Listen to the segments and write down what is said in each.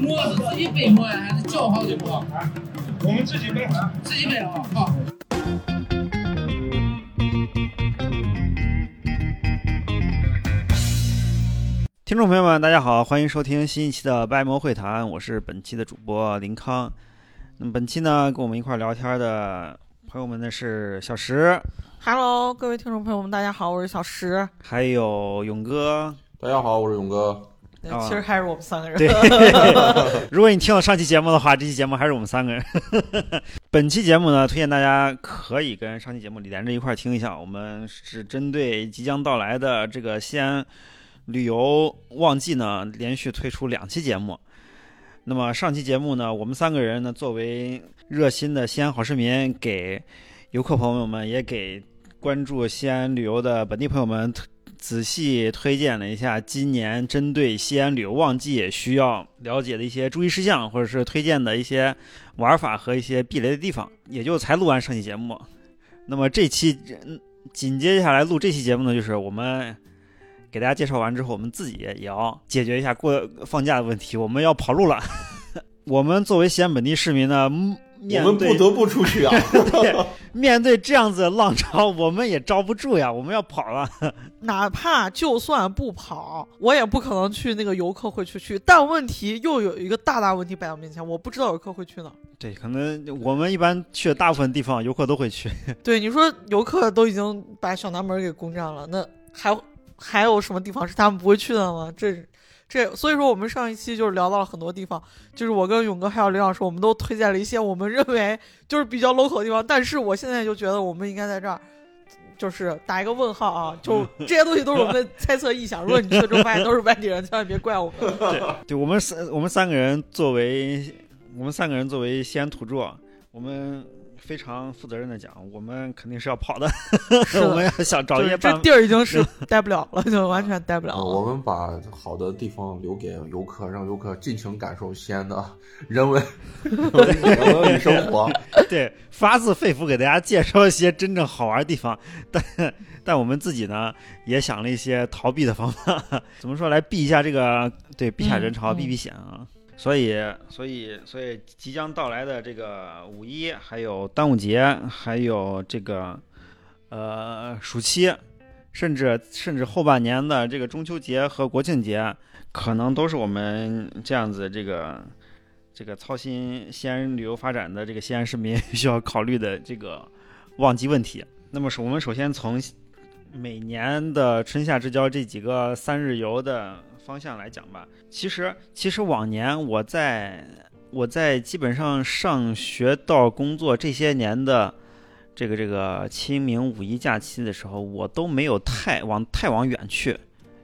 馍是自己背馍呀，还是叫好的馍？我们自己背，自己背啊，好。听众朋友们，大家好，欢迎收听新一期的掰馍会谈，我是本期的主播林康。那么本期呢，跟我们一块儿聊天的朋友们呢是小石，Hello，各位听众朋友们，大家好，我是小石。还有勇哥。大家好，我是勇哥。其实还是我们三个人。对，如果你听了上期节目的话，这期节目还是我们三个人。本期节目呢，推荐大家可以跟上期节目连着一块儿听一下。我们是针对即将到来的这个西安旅游旺季呢，连续推出两期节目。那么上期节目呢，我们三个人呢，作为热心的西安好市民，给游客朋友们，也给关注西安旅游的本地朋友们仔细推荐了一下今年针对西安旅游旺季需要了解的一些注意事项，或者是推荐的一些玩法和一些避雷的地方，也就才录完上期节目。那么这期紧接下来录这期节目呢，就是我们给大家介绍完之后，我们自己也要解决一下过放假的问题，我们要跑路了。我们作为西安本地市民呢，嗯嗯我们不得不出去啊！对，面对这样子的浪潮，我们也招不住呀，我们要跑了。哪怕就算不跑，我也不可能去那个游客会去去。但问题又有一个大大问题摆到面前，我不知道游客会去哪儿。对，可能我们一般去的大部分地方，游客都会去。对，你说游客都已经把小南门给攻占了，那还还有什么地方是他们不会去的吗？这这，所以说我们上一期就是聊到了很多地方，就是我跟勇哥还有刘老师，我们都推荐了一些我们认为就是比较 local 的地方，但是我现在就觉得我们应该在这儿。就是打一个问号啊！就 这些东西都是我们的猜测臆想。如果你去了之后发现都是外地人，千万别怪我们。对我们三我们三个人作为我们三个人作为西安土著，我们非常负责任的讲，我们肯定是要跑的，我们要想找一些办法。这地儿已经是待不了了，就完全待不了。我们把好的地方留给游客，让游客尽情感受西安的人文 人文与生活。对，发自肺腑给大家介绍一些真正好玩的地方，但但我们自己呢也想了一些逃避的方法，怎么说来避一下这个对避下人潮、嗯避避险啊。所以，所以，所以即将到来的这个五一，还有端午节，还有这个呃暑期，甚至甚至后半年的这个中秋节和国庆节，可能都是我们这样子这个这个操心西安旅游发展的这个西安市民 需要考虑的这个旺季问题。那么，首我们首先从每年的春夏之交这几个三日游的方向来讲吧。其实，其实往年我在我在基本上上学到工作这些年的这个这个清明五一假期的时候，我都没有太往太往远去，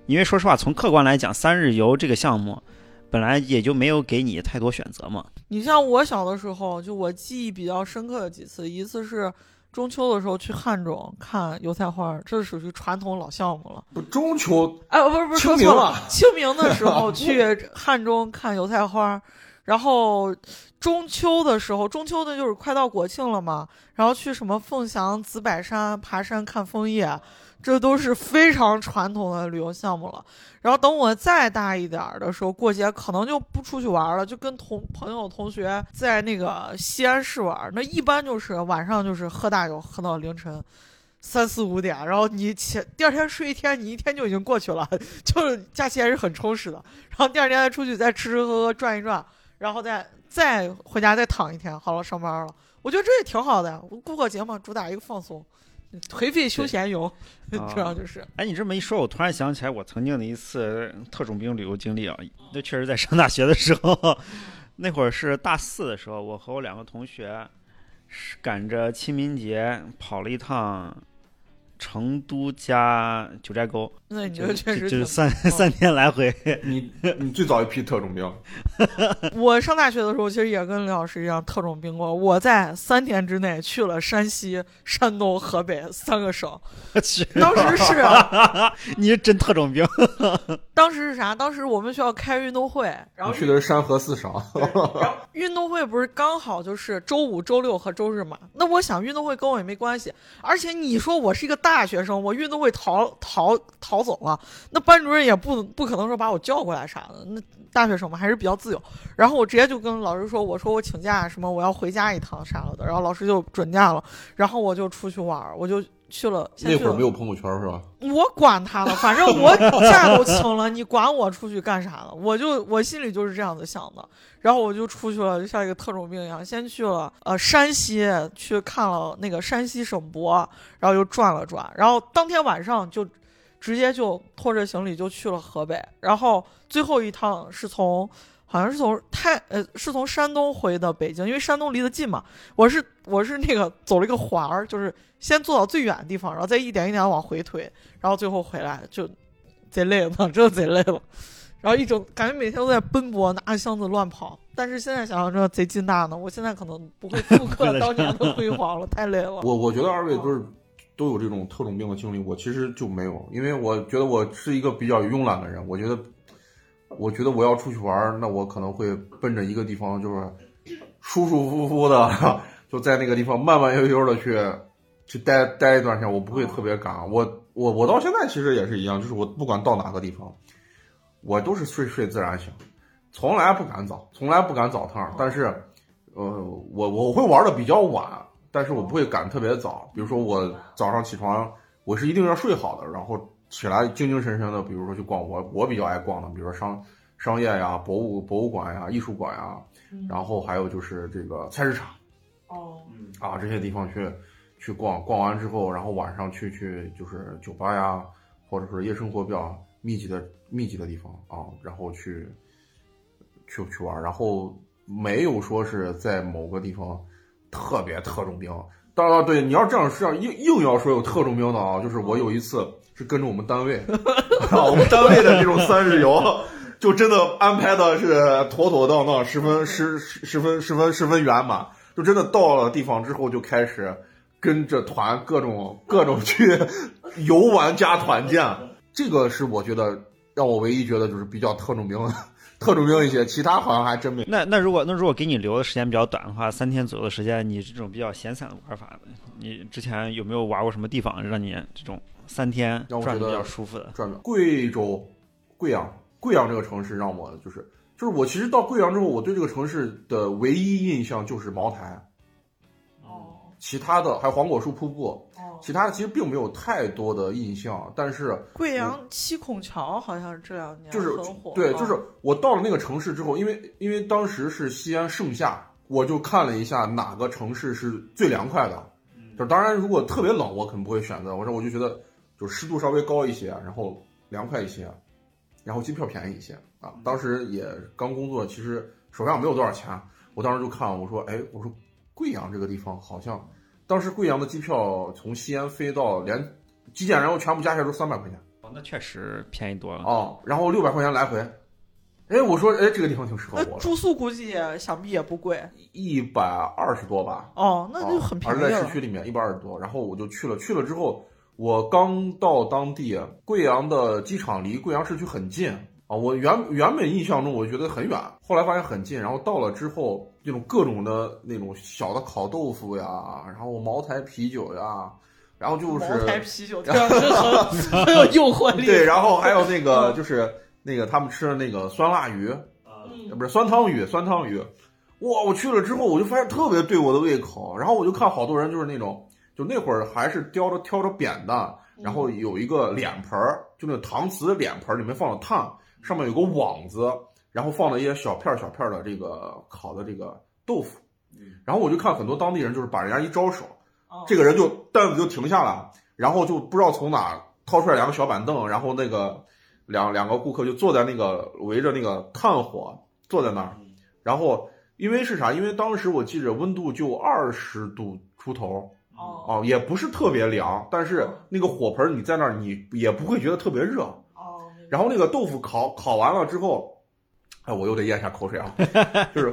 因为说实话，从客观来讲，三日游这个项目本来也就没有给你太多选择嘛。你像我小的时候，就我记忆比较深刻的几次，一次是中秋的时候去汉中看油菜花，这是属于传统老项目了。不，中秋哎，不是不是，说清明了，清明的时候 去汉中看油菜花，然后中秋的时候，中秋的就是快到国庆了嘛，然后去什么凤翔、紫柏山爬山看枫叶，这都是非常传统的旅游项目了。然后等我再大一点儿的时候，过节可能就不出去玩了，就跟同朋友同学在那个西安市玩。那一般就是晚上就是喝大酒，喝到凌晨三四五点，然后你前第二天睡一天，你一天就已经过去了，就是假期还是很充实的。然后第二天再出去再吃吃喝喝转一转，然后再再回家再躺一天，好了上班了。我觉得这也挺好的呀。我，过过节嘛，主打一个放松，颓废休闲游，啊 主要就是。哎，你这么一说，我突然想起来我曾经的一次特种兵旅游经历啊，那确实在上大学的时候，那会儿是大四的时候，我和我两个同学是赶着清明节跑了一趟成都加九寨沟，那你就这确实挺就是三 三天来回。你你最早一批特种兵，我上大学的时候，其实也跟李老师一样特种兵过。我在三天之内去了山西、山东、河北三个省。当时是，你是真特种兵。当时是啥？当时我们学校开运动会，然后你去的是山河四省，然后运动会不是刚好就是周五、周六和周日嘛？那我想运动会跟我也没关系，而且你说我是一个大大学生，我运动会逃逃逃走了，那班主任也不不可能说把我叫过来啥的。那大学生嘛，还是比较自由。然后我直接就跟老师说，我说我请假什么，我要回家一趟啥了的。然后老师就准假了，然后我就出去玩，我就去了。那会儿没有朋友圈是吧？我管他了，反正我假都请了，你管我出去干啥呢？我就我心里就是这样子想的。然后我就出去了，就像一个特种兵一样，先去了呃山西去看了那个山西省博，然后又转了转，然后当天晚上就直接就拖着行李就去了河北，然后最后一趟是从。好像是从太呃，是从山东回的北京，因为山东离得近嘛。我是我是那个走了一个环儿，就是先坐到最远的地方，然后再一点一点往回推，然后最后回来就贼累了，真的贼累了。然后一整感觉每天都在奔波，拿着箱子乱跑。但是现在想想，真的贼劲大呢。我现在可能不会复刻 当年的辉煌了，太累了。我我觉得二位都是都有这种特种兵的经历，我其实就没有，因为我觉得我是一个比较慵懒的人。我觉得，我觉得我要出去玩儿，那我可能会奔着一个地方，就是舒舒服服的，就在那个地方慢慢悠悠的去去待待一段时间。我不会特别赶。我我我到现在其实也是一样，就是我不管到哪个地方，我都是睡睡自然醒，从来不赶早，从来不赶早趟。但是，呃，我我会玩的比较晚，但是我不会赶特别早。比如说我早上起床，我是一定要睡好的，然后起来精精神神的，比如说去逛我我比较爱逛的，比如说商商业呀、博物博物馆呀、艺术馆呀，然后还有就是这个菜市场哦，啊这些地方去去逛，逛完之后，然后晚上去去就是酒吧呀，或者是夜生活比较密集的密集的地方啊，然后去去去玩，然后没有说是在某个地方特别特种兵。当然，对你要这样是要硬硬要说有特种兵的啊，就是我有一次是跟着我们单位，啊，我们单位的这种三日游，就真的安排的是妥妥当当，十分十十十分十分十分圆满。就真的到了地方之后，就开始跟着团各种各种去 游玩加团建。这个是我觉得让我唯一觉得就是比较特种兵，特种兵一些，其他好像还真没。那那如果那如果给你留的时间比较短的话，三天左右的时间，你这种比较闲散的玩法，你之前有没有玩过什么地方让你这种三天让我觉得转的比较舒服的？转转贵州贵阳，贵阳这个城市让我就是就是我其实到贵阳之后，我对这个城市的唯一印象就是茅台，哦其他的还有黄果树瀑布，哦，其他的其实并没有太多的印象，但是贵阳七孔桥好像是这两年就是，对，啊就是我到了那个城市之后，因为因为当时是西安盛夏，我就看了一下哪个城市是最凉快的。就当然，如果特别冷，我肯定不会选择。我说我就觉得，就湿度稍微高一些，然后凉快一些，然后机票便宜一些啊。当时也刚工作，其实手上没有多少钱，我当时就看，我说，哎，我说贵阳这个地方好像，当时贵阳的机票从西安飞到连机检然后全部加起来都三百块钱。哦，那确实便宜多了。哦，然后六百块钱来回。哎，我说，哎，这个地方挺适合我的，住宿估计也想必也不贵一百二十多吧，哦，那就很便宜而且在市。区里面一百二十多。然后我就去了，去了之后，我刚到当地，贵阳的机场离贵阳市区很近啊。我原原本印象中我觉得很远，后来发现很近。然后到了之后，那种各种的那种小的烤豆腐呀，然后茅台啤酒呀，然后就是茅台啤酒，这样是很很有诱惑力。对，然后还有那个就是那个他们吃的那个酸辣鱼，嗯呃不是酸汤鱼，酸汤鱼。哇！我去了之后，我就发现特别对我的胃口。然后我就看好多人就是那种，就那会儿还是叼着挑着扁担，然后有一个脸盆儿，就那个搪瓷脸盆儿，里面放了炭，上面有个网子，然后放了一些小片儿小片儿的这个烤的这个豆腐。然后我就看很多当地人就是把人家一招手，哦这个人就担子就停下了，然后就不知道从哪掏出来两个小板凳，然后那个两两个顾客就坐在那个围着那个炭火坐在那儿，然后因为是啥？因为当时我记着温度就二十度出头哦哦，也不是特别凉，但是那个火盆你在那儿你也不会觉得特别热。哦，然后那个豆腐烤烤完了之后，哎，我又得咽下口水啊，就是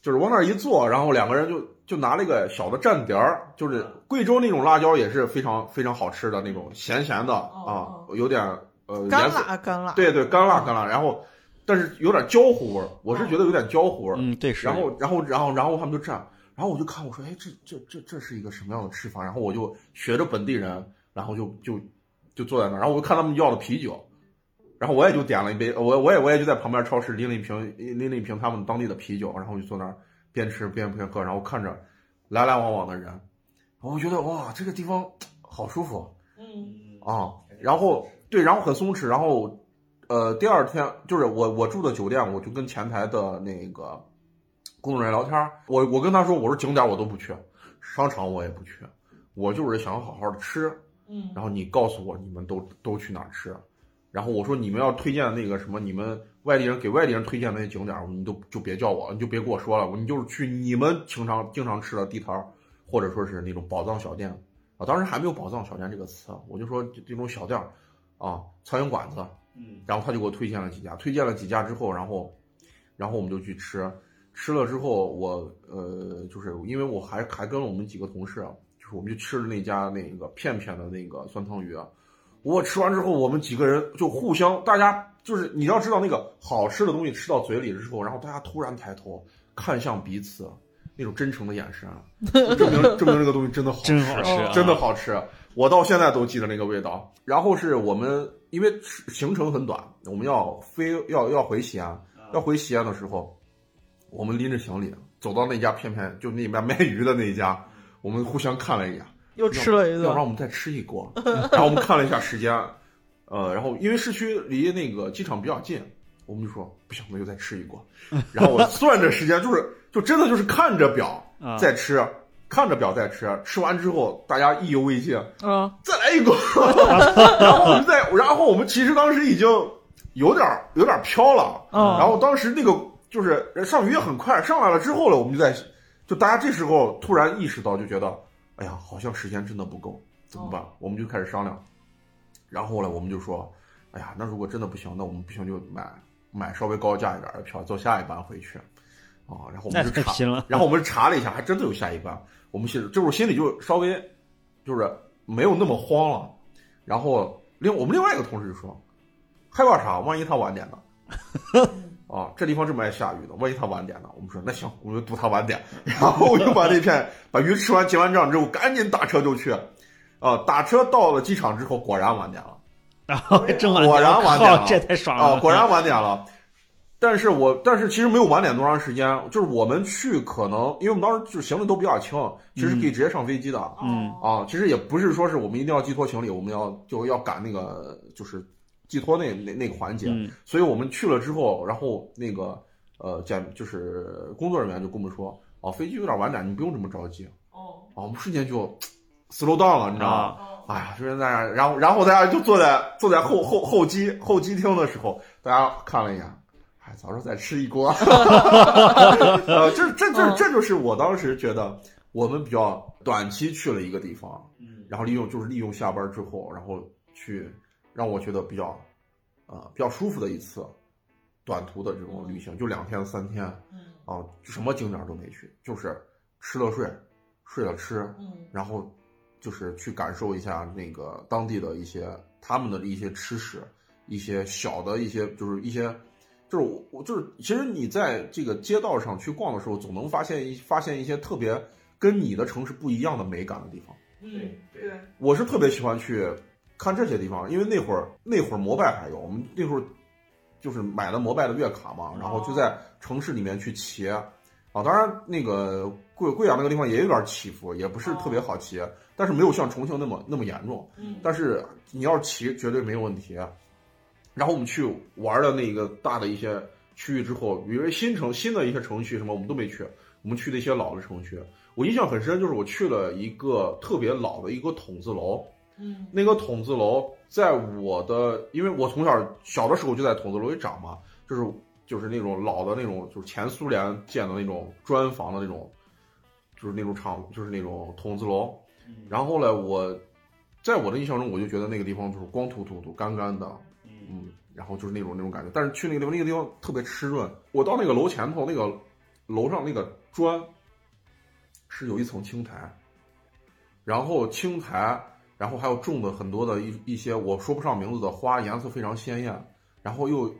就是往那儿一坐，然后两个人就就拿了一个小的蘸碟儿，就是贵州那种辣椒也是非常非常好吃的那种咸咸的啊，有点呃干颜色，辣干辣。对对，干辣干辣，然后但是有点焦糊味儿，我是觉得有点焦糊味儿。嗯，对，是。然后然后然后然后他们就蘸，然后我就看我说，哎，这这这这是一个什么样的吃法？然后我就学着本地人，然后就就就坐在那儿，然后我就看他们要的啤酒，然后我也就点了一杯，我我也我也就在旁边超市拎了一瓶拎了一瓶他们当地的啤酒，然后就坐那儿边吃边边喝，然后看着来来往往的人，我觉得哇，这个地方好舒服嗯啊。然后对，然后很松弛，然后呃，第二天就是我我住的酒店，我就跟前台的那个工作人员聊天儿，我我跟他说，我说景点我都不去，商场我也不去，我就是想好好的吃。嗯。然后你告诉我你们都都去哪儿吃，然后我说你们要推荐那个什么，你们外地人给外地人推荐那些景点儿，你都就别叫我，你就别跟我说了，你就是去你们经常经常吃的地摊儿，或者说是那种宝藏小店。啊，当时还没有宝藏小店这个词，我就说这种小店儿啊，苍蝇馆子，嗯。然后他就给我推荐了几家，推荐了几家之后，然后，然后我们就去吃，吃了之后，我呃，就是因为我还还跟了我们几个同事，就是我们就吃了那家那个片片的那个酸汤鱼啊，我吃完之后，我们几个人就互相，大家就是你要知道那个好吃的东西吃到嘴里之后，然后大家突然抬头看向彼此，那种真诚的眼神，证明证明这个东西真的好吃，真好吃啊真的好吃。我到现在都记得那个味道。然后是我们因为行程很短，我们要飞要要回西安，要回西安的时候，我们拎着行李走到那家片片，就那边卖鱼的那一家，我们互相看了一眼，又吃了一要不然，我们再吃一锅。然后我们看了一下时间，呃，然后因为市区离那个机场比较近，我们就说不行，那就再吃一锅。然后我算着时间，就是就真的就是看着表啊在吃，看着表再吃，吃完之后大家意犹未尽，嗯再来一锅。然后我们再，然后我们其实当时已经有点儿有点儿飘了，嗯，然后当时那个就是上鱼也很快上来了之后了，我们就在就大家这时候突然意识到，就觉得哎呀，好像时间真的不够，怎么办？我们就开始商量。然后呢，我们就说，哎呀，那如果真的不行，那我们不行就买买稍微高价一点的票，坐下一班回去。啊，然后我们就查，了。然后我们查了一下，还真的有下一班。我们心就是心里就稍微就是没有那么慌了。然后另我们另外一个同事就说，害怕啥？万一他晚点呢？啊，这地方这么爱下雨的，万一他晚点呢？我们说那行，我们就赌他晚点。然后我就把那片把鱼吃完结完账之后，赶紧打车就去。啊，打车到了机场之后，果然晚点了。然后真晚果点，然晚点了，这太爽啊，果然晚点了。但是我但是其实没有晚点多长时间，就是我们去可能，因为我们当时就是行李都比较轻，其实可以直接上飞机的。嗯啊，其实也不是说是我们一定要寄托行李，我们要就要赶那个就是寄托那那那个环节，嗯所以我们去了之后，然后那个呃检就是工作人员就跟我们说，哦，飞机有点晚点，你不用这么着急。哦啊，我们瞬间就 slow down 了，你知道吗？啊哎呀，就是在那儿，然后然后大家就坐在坐在后后后机后机厅的时候，大家看了一眼，哎，早知道再吃一锅。呃，这这这嗯这就是我当时觉得我们比较短期去了一个地方，嗯然后利用就是利用下班之后，然后去让我觉得比较呃比较舒服的一次短途的这种旅行，就两天三天嗯啊，什么景点都没去，就是吃了睡，睡了吃，嗯然后就是去感受一下那个当地的一些他们的一些吃食，一些小的一些就是一些，就是我我就是其实你在这个街道上去逛的时候，总能发现一发现一些特别跟你的城市不一样的美感的地方。嗯，对，我是特别喜欢去看这些地方，因为那会儿那会儿摩拜还有，我们那会儿就是买了摩拜的月卡嘛，然后就在城市里面去骑。啊，当然那个贵贵阳那个地方也有点起伏，也不是特别好骑，但是没有像重庆那么那么严重。嗯但是你要是骑，绝对没有问题。然后我们去玩的那个大的一些区域之后，比如新城新的一些城区什么，我们都没去，我们去的一些老的城区。我印象很深，就是我去了一个特别老的一个筒子楼，嗯那个筒子楼在我的，因为我从小小的时候就在筒子楼里长嘛，就是就是那种老的那种，就是前苏联建的那种砖房的那种，就是那种厂，就是那种筒子楼。然后呢，我在我的印象中，我就觉得那个地方就是光秃秃秃、干干的，嗯，然后就是那种那种感觉。但是去那个地方，那个地方特别湿润。我到那个楼前头，那个楼上那个砖是有一层青苔，然后青苔，然后还有种的很多的一一些我说不上名字的花，颜色非常鲜艳，然后又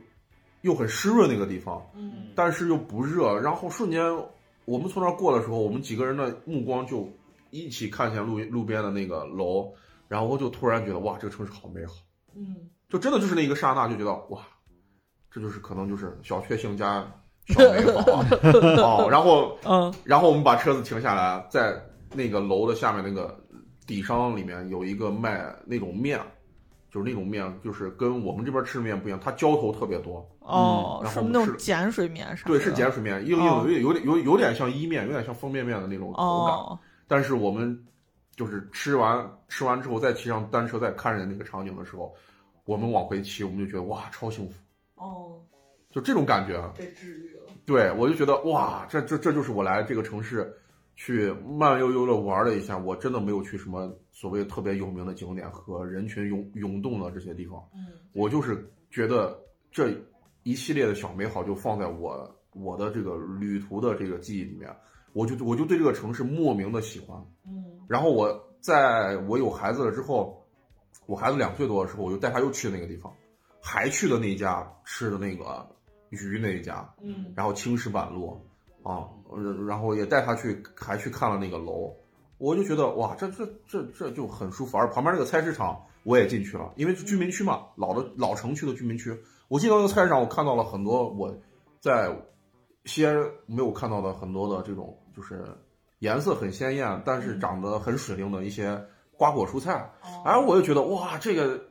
又很湿润那个地方，嗯但是又不热，然后瞬间我们从那儿过的时候，我们几个人的目光就一起看见路路边的那个楼，然后我就突然觉得哇，这个城市好美好，嗯。就真的就是那一个刹那就觉得哇，这就是可能就是小确幸加 小美好啊。哦，然后嗯。然后我们把车子停下来，在那个楼的下面那个底商里面有一个卖那种面，就是那种面，就是跟我们这边吃的面不一样，它浇头特别多，哦，然后是那种碱水面啥的？对，是碱水面，硬硬哦的，有有点有有点像伊面，有点像方便面的那种口感。哦，但是我们就是吃完吃完之后，再骑上单车，再看着那个场景的时候，我们往回骑，我们就觉得哇，超幸福，哦，就这种感觉。啊被治愈了。对我就觉得哇，这这这就是我来这个城市去慢悠悠的玩了一下，我真的没有去什么所谓特别有名的景点和人群涌涌动的这些地方，嗯我就是觉得这一系列的小美好就放在我我的这个旅途的这个记忆里面，我就我就对这个城市莫名的喜欢。嗯然后我在我有孩子了之后，我孩子两岁多的时候，我就带他又去那个地方，还去的那一家吃的那个鱼那一家，嗯然后青石板路啊，呃然后也带他去，还去看了那个楼，我就觉得哇，这这这这就很舒服。而旁边那个菜市场我也进去了，因为是居民区嘛，老的老城区的居民区。我进到那个菜市场，我看到了很多我在西安没有看到的很多的这种，就是颜色很鲜艳，但是长得很水灵的一些瓜果蔬菜。哎，我就觉得哇，这个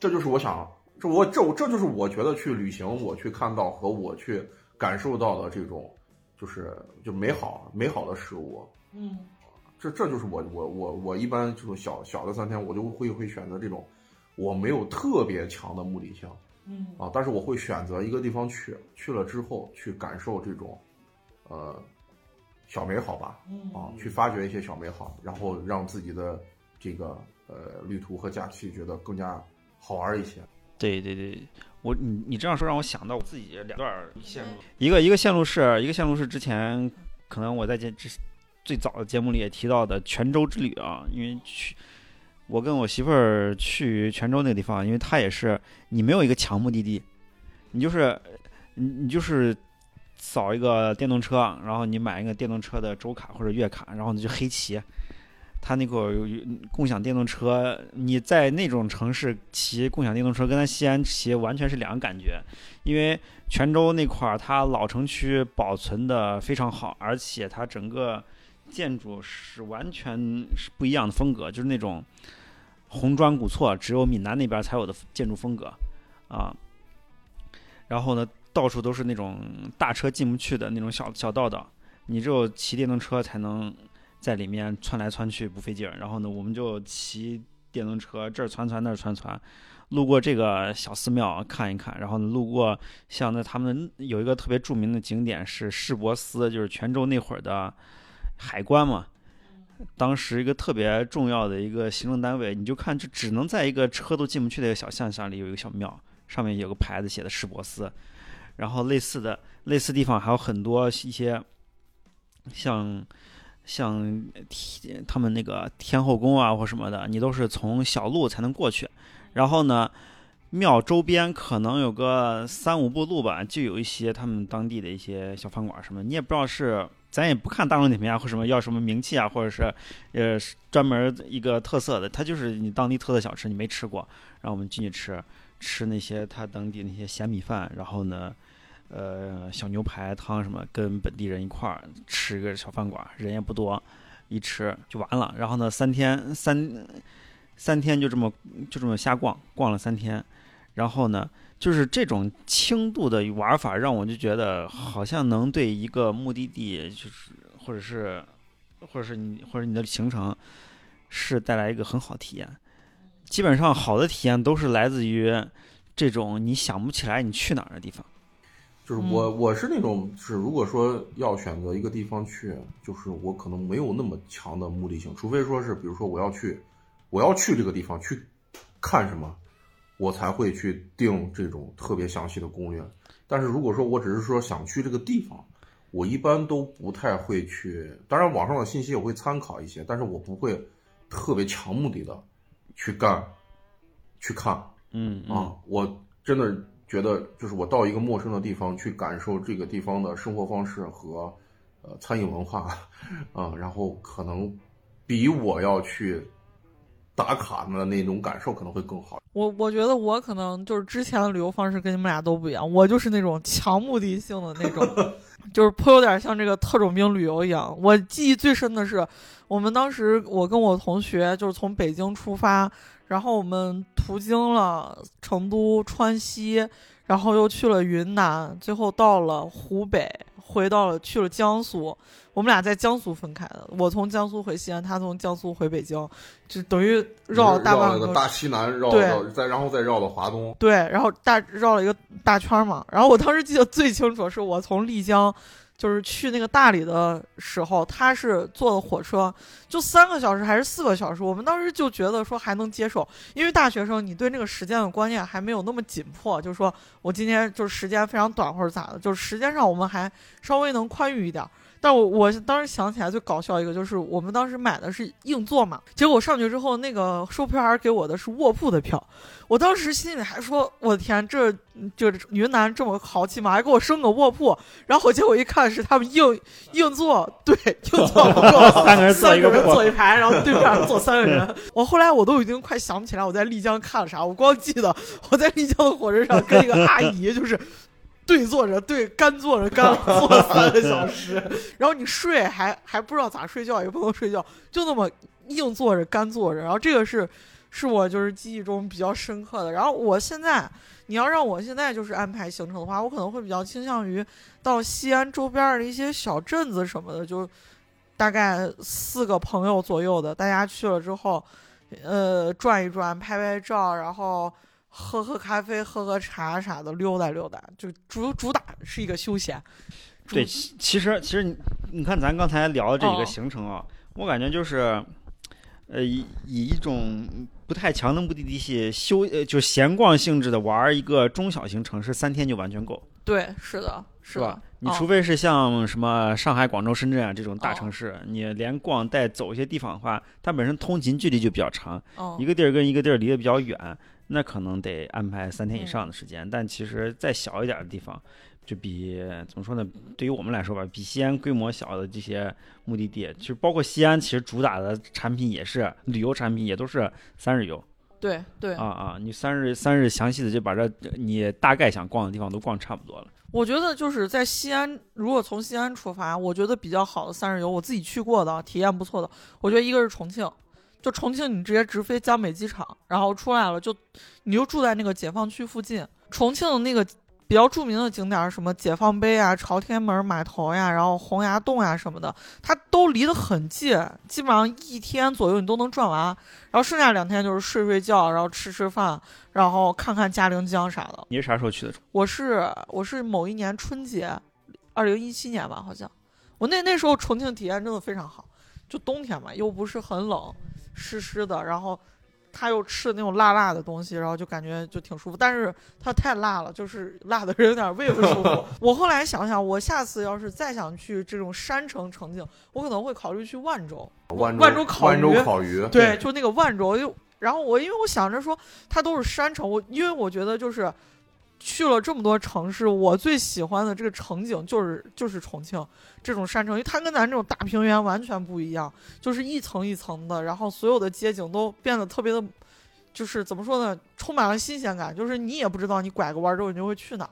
这就是我想，这我这我这就是我觉得去旅行，我去看到和我去感受到的这种，就是就美好美好的事物。嗯这这就是我我我我一般这种小小的三天，我就会会选择这种我没有特别强的目的性嗯啊，但是我会选择一个地方去，去了之后去感受这种呃小美好吧嗯啊，去发掘一些小美好，然后让自己的这个呃旅途和假期觉得更加好玩一些。对对对，我你你这样说让我想到我自己两段线路，一个一个线路是一个线路是之前可能我在节之最早的节目里也提到的泉州之旅啊，因为去我跟我媳妇儿去泉州那个地方，因为她也是你没有一个强目的地，你就是你你就是扫一个电动车，然后你买一个电动车的周卡或者月卡，然后你就黑骑。它那个有共享电动车，你在那种城市骑共享电动车，跟在西安骑完全是两个感觉。因为泉州那块儿，它老城区保存的非常好，而且它整个建筑是完全是不一样的风格，就是那种红砖古厝，只有闽南那边才有的建筑风格啊。然后呢，到处都是那种大车进不去的那种小小道道，你只有骑电动车才能在里面窜来窜去不费劲儿。然后呢，我们就骑电动车这儿窜窜那儿窜窜，路过这个小寺庙看一看，然后呢，路过像那他们有一个特别著名的景点是市舶司，就是泉州那会儿的海关嘛。当时一个特别重要的一个行政单位，你就看这只能在一个车都进不去的一个小巷巷里有一个小庙，上面有个牌子写的市舶司。然后类似的类似地方还有很多一些，像像天他们那个天后宫啊或什么的，你都是从小路才能过去。然后呢，庙周边可能有个三五步路吧，就有一些他们当地的一些小饭馆什么，你也不知道是。咱也不看大众点评啊，或什么要什么名气啊，或者是，呃，专门一个特色的，它就是你当地特色小吃，你没吃过，然后我们进去吃，吃那些他当地那些咸米饭，然后呢，呃，小牛排汤什么，跟本地人一块儿吃个小饭馆，人也不多，一吃就完了。然后呢，三天三三天就这么就这么瞎逛，逛了三天，然后呢。就是这种轻度的玩法，让我就觉得好像能对一个目的地，就是或者是，或者是你或者你的行程，是带来一个很好体验。基本上好的体验都是来自于这种你想不起来你去哪儿的地方。就是我我是那种，就是如果说要选择一个地方去，就是我可能没有那么强的目的性，除非说是比如说我要去，我要去这个地方去看什么。我才会去定这种特别详细的攻略，但是如果说我只是说想去这个地方，我一般都不太会去。当然，网上的信息我会参考一些，但是我不会特别强目的的去干、去看。嗯啊，我真的觉得，就是我到一个陌生的地方去感受这个地方的生活方式和呃餐饮文化啊，然后可能比我要去打卡的那种感受可能会更好。我我觉得我可能就是之前的旅游方式跟你们俩都不一样，我就是那种强目的性的那种，就是颇有点像这个特种兵旅游一样。我记忆最深的是，我们当时我跟我同学就是从北京出发，然后我们途经了成都、川西，然后又去了云南，最后到了湖北，回到了去了江苏。我们俩在江苏分开的，我从江苏回西安，他从江苏回北京，就等于绕了大半个个大西南，绕对到再然后再绕到华东。对，然后大绕了一个大圈儿嘛。然后我当时记得最清楚，是我从丽江，就是去那个大理的时候，他是坐的火车，就三个小时还是四个小时。我们当时就觉得说还能接受，因为大学生你对那个时间的观念还没有那么紧迫，就是说我今天就是时间非常短或者咋的，就是时间上我们还稍微能宽裕一点。但我我当时想起来最搞笑一个，就是我们当时买的是硬座嘛，结果上去之后，那个售票员给我的是卧铺的票，我当时心里还说，我的天，这这云南这么豪气吗？还给我升个卧铺，然后结果一看是他们硬硬座，对，硬座不够，三个人坐三个人一个铺坐一排，然后对面坐三个人。我后来我都已经快想不起来我在丽江看了啥，我光记得我在丽江的火车上跟一个阿姨就是。对坐着，对干坐着，干坐了三个小时，然后你睡还还不知道咋睡觉，也不能睡觉，就那么硬坐着干坐着。然后这个是是我就是记忆中比较深刻的。然后我现在你要让我现在就是安排行程的话，我可能会比较倾向于到西安周边的一些小镇子什么的，就大概四个朋友左右的，大家去了之后，呃，转一转，拍拍照，然后。喝喝咖啡，喝喝茶啥的，溜达溜达，就主主打是一个休闲。对，其其实其实你你看咱刚才聊的这几个哦行程啊，我感觉就是，呃，以以一种不太强的目的地去休呃就闲逛性质的玩儿一个中小型城市，三天就完全够，对，是的，是吧？。你哦除非是像什么上海、广州、深圳啊这种大哦城市，你连逛带走一些地方的话，它本身通勤距离就比较长，嗯一个地儿跟一个地儿离得比较远，那可能得安排三天以嗯上的时间。但其实再小一点的地方，就比怎么说呢？对于我们来说吧，比西安规模小的这些目的地，其实包括西安，其实主打的产品也是旅游产品，也都是三日游对对啊啊！你三日三日详细的就把这你大概想逛的地方都逛差不多了。我觉得就是在西安，如果从西安出发，我觉得比较好的三日游，我自己去过的，体验不错的。我觉得一个是重庆，就重庆你直接直飞江北机场，然后出来了就你就住在那个解放区附近。重庆的那个比较著名的景点儿，什么解放碑啊、朝天门码头呀，然后洪崖洞呀什么的，它都离得很近，基本上一天左右你都能转完。然后剩下两天就是睡睡觉，然后吃吃饭，然后看看嘉陵江啥的。你是啥时候去的？我是我是某一年春节，二零一七年吧，好像我那那时候重庆体验真的非常好，就冬天嘛，又不是很冷，湿湿的，然后他又吃那种辣辣的东西，然后就感觉就挺舒服，但是它太辣了，就是辣的人有点胃不舒服。我后来想想，我下次要是再想去这种山城城景，我可能会考虑去万州。万万州烤万州鱼烤鱼，对，就那个万州，又然后我因为我想着说它都是山城，我因为我觉得就是去了这么多城市，我最喜欢的这个城景就是就是重庆这种山城，因为它跟咱这种大平原完全不一样，就是一层一层的，然后所有的街景都变得特别的，就是怎么说呢，充满了新鲜感，就是你也不知道你拐个弯之后你就会去哪儿，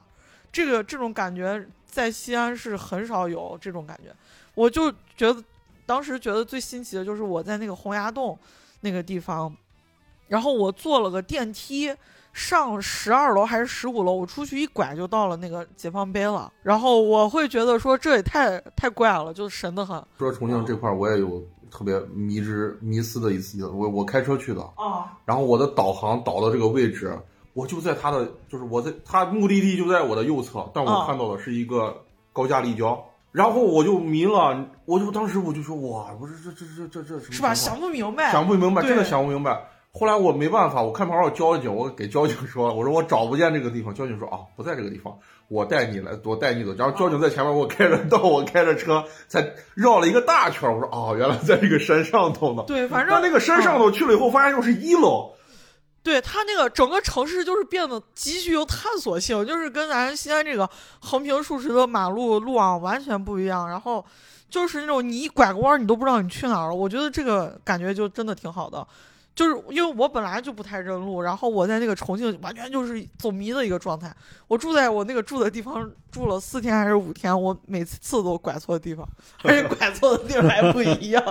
这个这种感觉在西安是很少有这种感觉，我就觉得当时觉得最新奇的就是我在那个洪崖洞那个地方，然后我坐了个电梯上十二楼还是十五楼，我出去一拐就到了那个解放碑了。然后我会觉得说这也太太怪了，就神的很说重庆这块儿我也有特别迷之迷思的一次，我我开车去的，啊！然后我的导航导到这个位置，我就在它的，就是我在它目的地就在我的右侧，但我啊看到的是一个高架立交，然后我就迷了，我就当时我就说哇，不是这这这这这这什么是吧？想不明白，想不明白，真的想不明白。后来我没办法，我看旁边有交警，我给交警说，我说我找不见这个地方。交警说啊，不在这个地方，我带你来，我带你走。然后交警在前面，我开着道，我开着车，才绕了一个大圈儿。我说哦，原来在这个山上头呢。对，反正但那个山上头去了以后，发现又是一楼。对它那个整个城市就是变得极具有探索性，就是跟咱西安这个横平竖直的马路路网完全不一样。然后就是那种你一拐个弯儿，你都不知道你去哪儿了。我觉得这个感觉就真的挺好的。就是因为我本来就不太认路，然后我在那个重庆完全就是走迷的一个状态。我住在我那个住的地方住了四天还是五天，我每次都拐错地方，而且 拐错的地儿还不一样。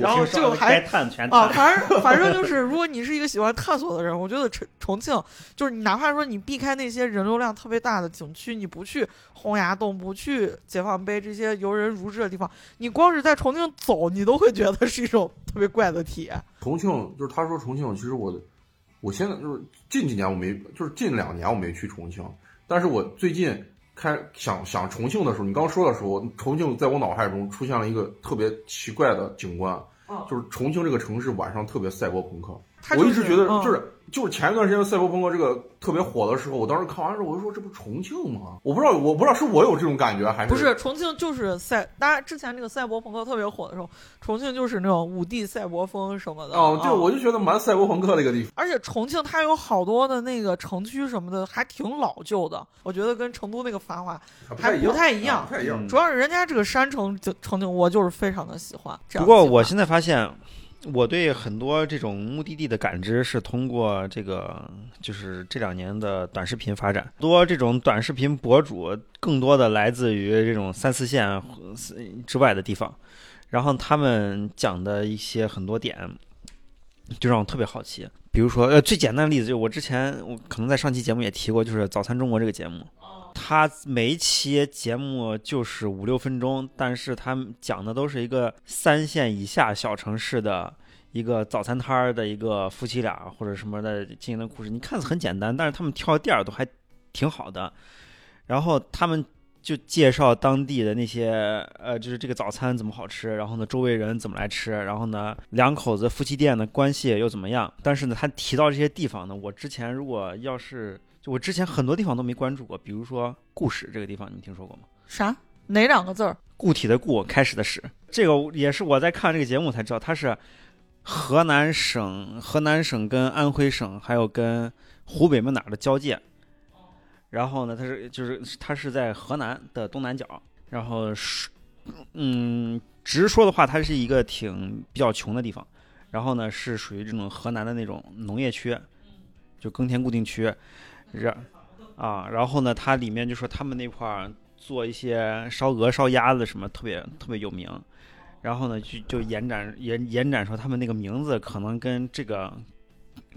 然后这个还探全啊，反正反正就是，如果你是一个喜欢探索的人，我觉得重重庆就是你哪怕说你避开那些人流量特别大的景区，你不去洪崖洞，不去解放碑这些游人如织的地方，你光是在重庆走，你都会觉得是一种特别怪的体验。重庆就是他说重庆，其实我我现在就是近几年我没，就是近两年我没去重庆，但是我最近开想想重庆的时候，你刚说的时候，重庆在我脑海中出现了一个特别奇怪的景观，嗯就是重庆这个城市晚上特别赛博朋克。就是我一直觉得嗯就是就是前一段时间赛博朋克这个特别火的时候，我当时看完之后我就说这不重庆吗？我不知道我不知道是我有这种感觉还是不是重庆就是赛，大家之前那个赛博朋克特别火的时候，重庆就是那种五 D 赛博风什么的。哦，对，啊我就觉得蛮赛博朋克的一个地方。而且重庆它有好多的那个城区什么的，还挺老旧的。我觉得跟成都那个繁华，还不太一样啊不太一样。嗯主要是人家这个山城景城景，我就是非常的喜欢。不过我现在发现，我对很多这种目的地的感知是通过这个，就是这两年的短视频发展，多这种短视频博主更多的来自于这种三四线呃之外的地方，然后他们讲的一些很多点，就让我特别好奇。比如说，呃，最简单的例子就是我之前我可能在上期节目也提过，就是《早餐中国》这个节目，他每一期节目就是五六分钟，但是他讲的都是一个三线以下小城市的一个早餐摊儿的一个夫妻俩或者什么的经营的故事。你看似很简单，但是他们挑的店儿都还挺好的。然后他们就介绍当地的那些呃，就是这个早餐怎么好吃，然后呢，周围人怎么来吃，然后呢，两口子夫妻店的关系又怎么样。但是呢，他提到这些地方呢，我之前如果要是就我之前很多地方都没关注过，比如说固始这个地方，你们听说过吗？啥哪两个字儿？固体的固，开始的始，这个也是我在看这个节目才知道，它是河南省、河南省跟安徽省还有跟湖北们哪儿的交界。然后呢，它是就是它是在河南的东南角，然后是嗯，直说的话，它是一个挺比较穷的地方。然后呢，是属于这种河南的那种农业区，就耕田固定区，然啊，然后呢，它里面就说他们那块儿做一些烧鹅、烧鸭子什么特别特别有名，然后呢，就就延展延延展说他们那个名字可能跟这个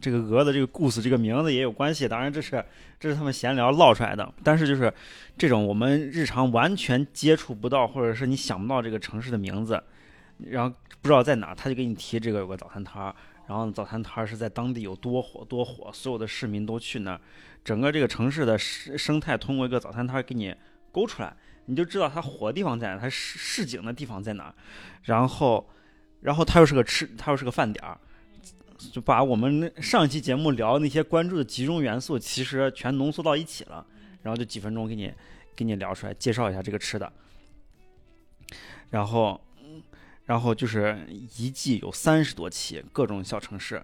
这个鹅的这个故事这个名字也有关系。当然，这是这是他们闲聊唠出来的，但是就是这种我们日常完全接触不到，或者是你想不到这个城市的名字，然后不知道在哪，他就给你提这个有个早餐摊儿。然后早餐摊儿是在当地有多火多火，所有的市民都去那儿，整个这个城市的生生态通过一个早餐摊给你勾出来，你就知道它火的地方在哪，它市市井的地方在哪，然后，然后它又是个吃，它又是个饭点儿，就把我们上一期节目聊那些关注的集中元素，其实全浓缩到一起了，然后就几分钟给你给你聊出来，介绍一下这个吃的，然后，然后就是一季有三十多期，各种小城市。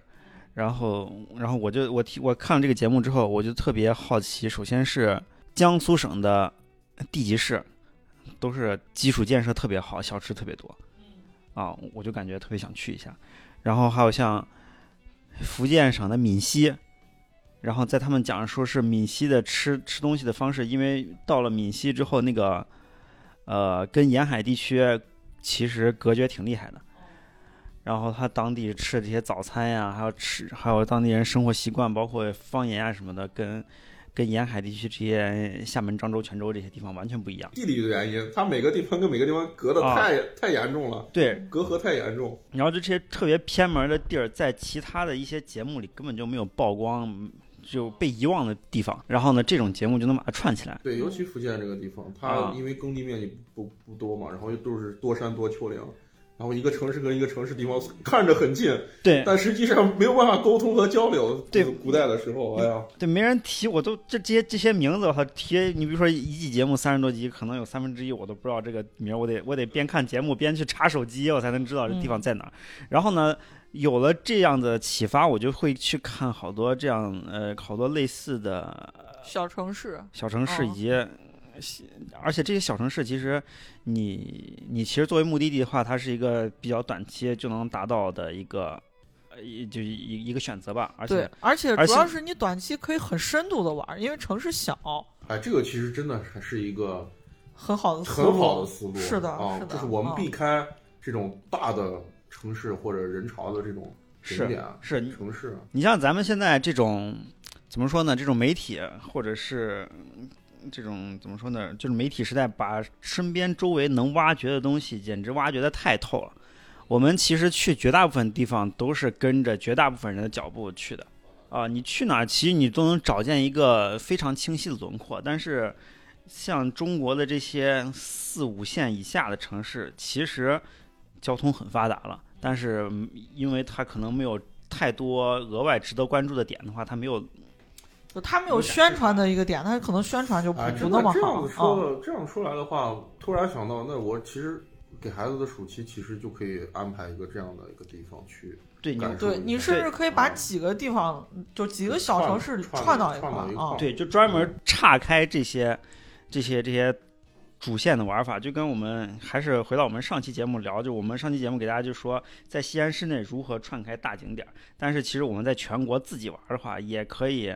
然后，然后我就我听我看了这个节目之后，我就特别好奇。首先是江苏省的地级市，都是基础建设特别好，小吃特别多，啊，我就感觉特别想去一下。然后还有像福建省的闽西，然后在他们讲说是闽西的吃吃东西的方式，因为到了闽西之后，那个呃跟沿海地区其实隔绝挺厉害的。然后他当地吃的这些早餐呀，还有吃，还有当地人生活习惯，包括方言啊什么的，跟跟沿海地区这些厦门、漳州、泉州这些地方完全不一样。地理的原因，它每个地方跟每个地方隔的啊太、太严重了，对，隔阂太严重。然后就这些特别偏门的地儿，在其他的一些节目里根本就没有曝光，就被遗忘的地方。然后呢，这种节目就能把它串起来。对，尤其福建这个地方，它啊因为耕地面积不不多嘛，然后又都是多山多丘陵，然后一个城市跟一个城市地方看着很近，对。但实际上没有办法沟通和交流。对。古代的时候，哎呀，对，没人提，我都这这些这些名字，我操，提你比如说一季节目三十多集，可能有三分之一我都不知道这个名儿，我得我得边看节目边去查手机，我才能知道这地方在哪儿。然后呢，有了这样的启发，我就会去看好多这样呃好多类似的小城市，小城市哦。以及，而且这些小城市其实你你其实作为目的地的话，它是一个比较短期就能达到的一个一就一一个选择吧。而对且，而且而且主要是你短期可以很深度的玩儿，因为城市小，哎，这个其实真的还是一个很好的很好的思路。是的啊，是的就是我们嗯避开这种大的城市或者人潮的这种景点啊是你城市啊。你像咱们现在这种怎么说呢？这种媒体或者是嗯这种怎么说呢？就是媒体时代，把身边周围能挖掘的东西，简直挖掘的太透了。我们其实去绝大部分地方都是跟着绝大部分人的脚步去的，啊，你去哪儿其实你都能找见一个非常清晰的轮廓。但是像中国的这些四五线以下的城市，其实交通很发达了，但是因为它可能没有太多额外值得关注的点的话，它没有他们有宣传的一个点，他可能宣传就不哎，不真那么好的这样子说啊。的，这样说来的话，突然想到，那我其实给孩子的暑期其实就可以安排一个这样的一个地方去对你对你甚至可以把啊几个地方，就几个小城市串串到一块儿啊。对，就专门岔开这些、这些、这些主线的玩法，就跟我们还是回到我们上期节目聊，就我们上期节目给大家就说，在西安市内如何串开大景点儿，但是其实我们在全国自己玩的话，也可以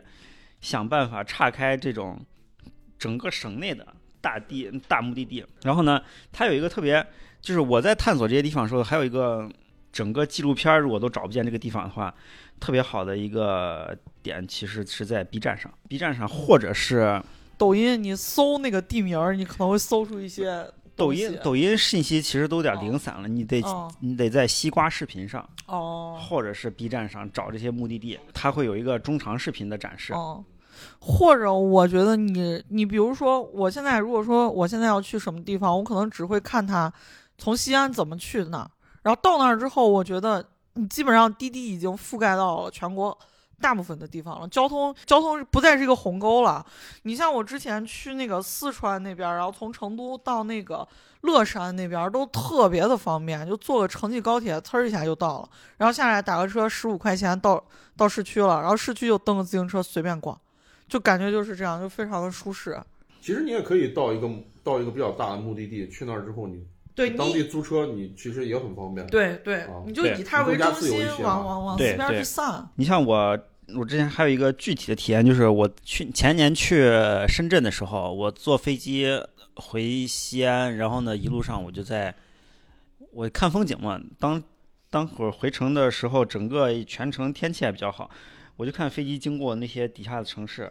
想办法岔开这种整个省内的大地大目的地。然后呢，它有一个特别，就是我在探索这些地方的时候，还有一个整个纪录片儿，如果都找不见这个地方的话，特别好的一个点，其实是在 B 站上，B 站上或者是抖音你搜那个地名儿，你可能会搜出一些抖音，抖音信息其实都有点零散了，你得哦。你得在西瓜视频上哦。或者是 B 站上找这些目的地，它会有一个中长视频的展示。哦，或者我觉得你你比如说，我现在如果说我现在要去什么地方，我可能只会看它从西安怎么去那儿，然后到那儿之后，我觉得你基本上滴滴已经覆盖到了全国。大部分的地方了，交通交通不再是一个鸿沟了。你像我之前去那个四川那边，然后从成都到那个乐山那边都特别的方便，就坐个城际高铁，呲儿一下就到了。然后下来打个车，十五块钱到到市区了，然后市区就蹬个自行车随便逛，就感觉就是这样，就非常的舒适。其实你也可以到一个到一个比较大的目的地，去那儿之后你对当地，租车，你其实也很方便。对对啊，你就以它为中心自由一些，往往往对四边去对散。你像我，我之前还有一个具体的体验，就是我去前年去深圳的时候，我坐飞机回西安，然后呢一路上我就在我看风景嘛，当当会儿回程的时候，整个全程天气还比较好，我就看飞机经过那些底下的城市，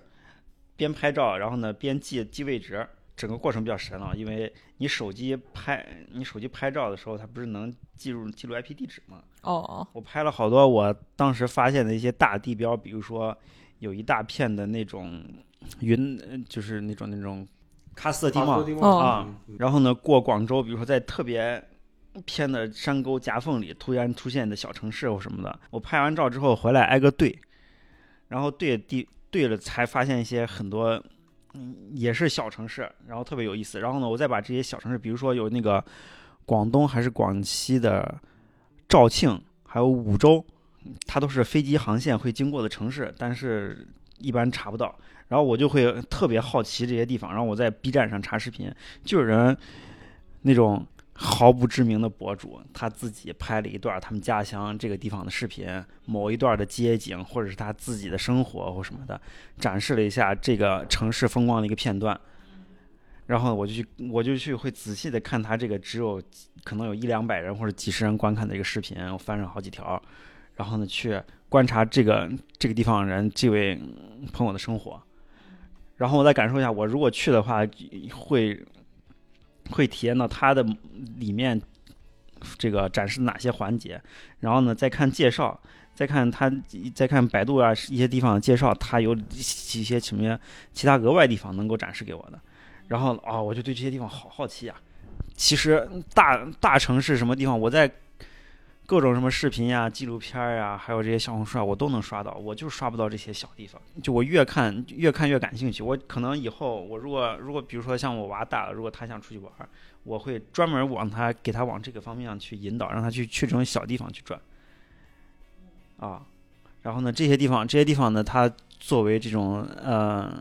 边拍照，然后呢边记记位置。整个过程比较神了，因为你手机拍你手机拍照的时候，它不是能记录记录 IP 地址吗？哦，我拍了好多我当时发现的一些大地标，比如说有一大片的那种云，呃就是那种那种喀斯特地貌啊然后呢过广州，比如说在特别偏的山沟夹缝里突然出现的小城市或什么的，我拍完照之后回来挨个对，然后对地对了才发现一些很多。嗯，也是小城市，然后特别有意思。然后呢，我再把这些小城市，比如说有那个广东还是广西的肇庆，还有梧州，它都是飞机航线会经过的城市，但是一般查不到。然后我就会特别好奇这些地方，然后我在 B 站上查视频，就有人那种毫不知名的博主，他自己拍了一段他们家乡这个地方的视频，某一段的街景，或者是他自己的生活或什么的，展示了一下这个城市风光的一个片段。然后我就去，我就去会仔细的看他这个只有可能有一两百人或者几十人观看的一个视频，我翻上好几条，然后呢去观察这个这个地方人这位朋友的生活，然后我再感受一下，我如果去的话会会体验到它的里面这个展示哪些环节，然后呢再看介绍。再看它，再看百度啊一些地方介绍，它有一些什么其他额外地方能够展示给我的。然后啊、我就对这些地方好好奇呀、其实大大城市什么地方，我在各种什么视频呀、纪录片呀，还有这些小红书啊，我都能刷到，我就刷不到这些小地方。就我越看越看越感兴趣，我可能以后我如果如果比如说像我娃大了，如果他想出去玩，我会专门往他给他往这个方面去引导，让他去去这种小地方去转。啊，然后呢，这些地方这些地方呢，它作为这种呃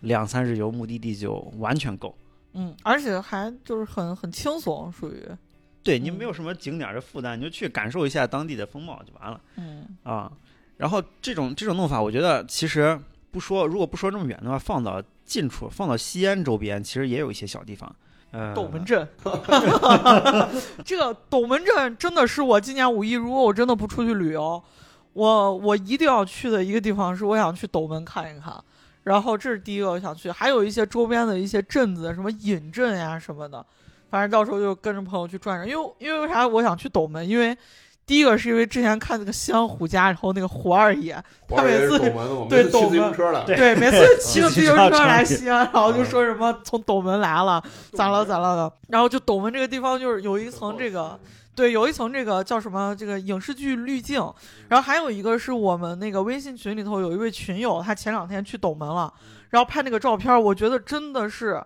两三日游目的地就完全够。嗯，而且还就是很很轻松，属于对你没有什么景点的负担，你就去感受一下当地的风貌就完了嗯啊。然后这种这种弄法，我觉得其实不说，如果不说这么远的话，放到近处，放到西安周边，其实也有一些小地方。嗯，斗门镇，这个斗门镇真的是我今年五一，如果我真的不出去旅游，我我一定要去的一个地方是我想去斗门看一看。然后这是第一个我想去，还有一些周边的一些镇子，什么尹镇呀什么的，反正到时候就跟着朋友去转转。因为因为为啥我想去斗门？因为第一个是因为之前看那个西安虎家，然后那个胡二爷，他每次对斗门行车来，对对，每次 骑个自行车来西安，然后就说什么从斗门来了，咋了咋了的，然后就斗门这个地方就是有一层这个。对，有一层这个叫什么？这个影视剧滤镜，然后还有一个是我们那个微信群里头有一位群友，他前两天去斗门了，然后拍那个照片，我觉得真的是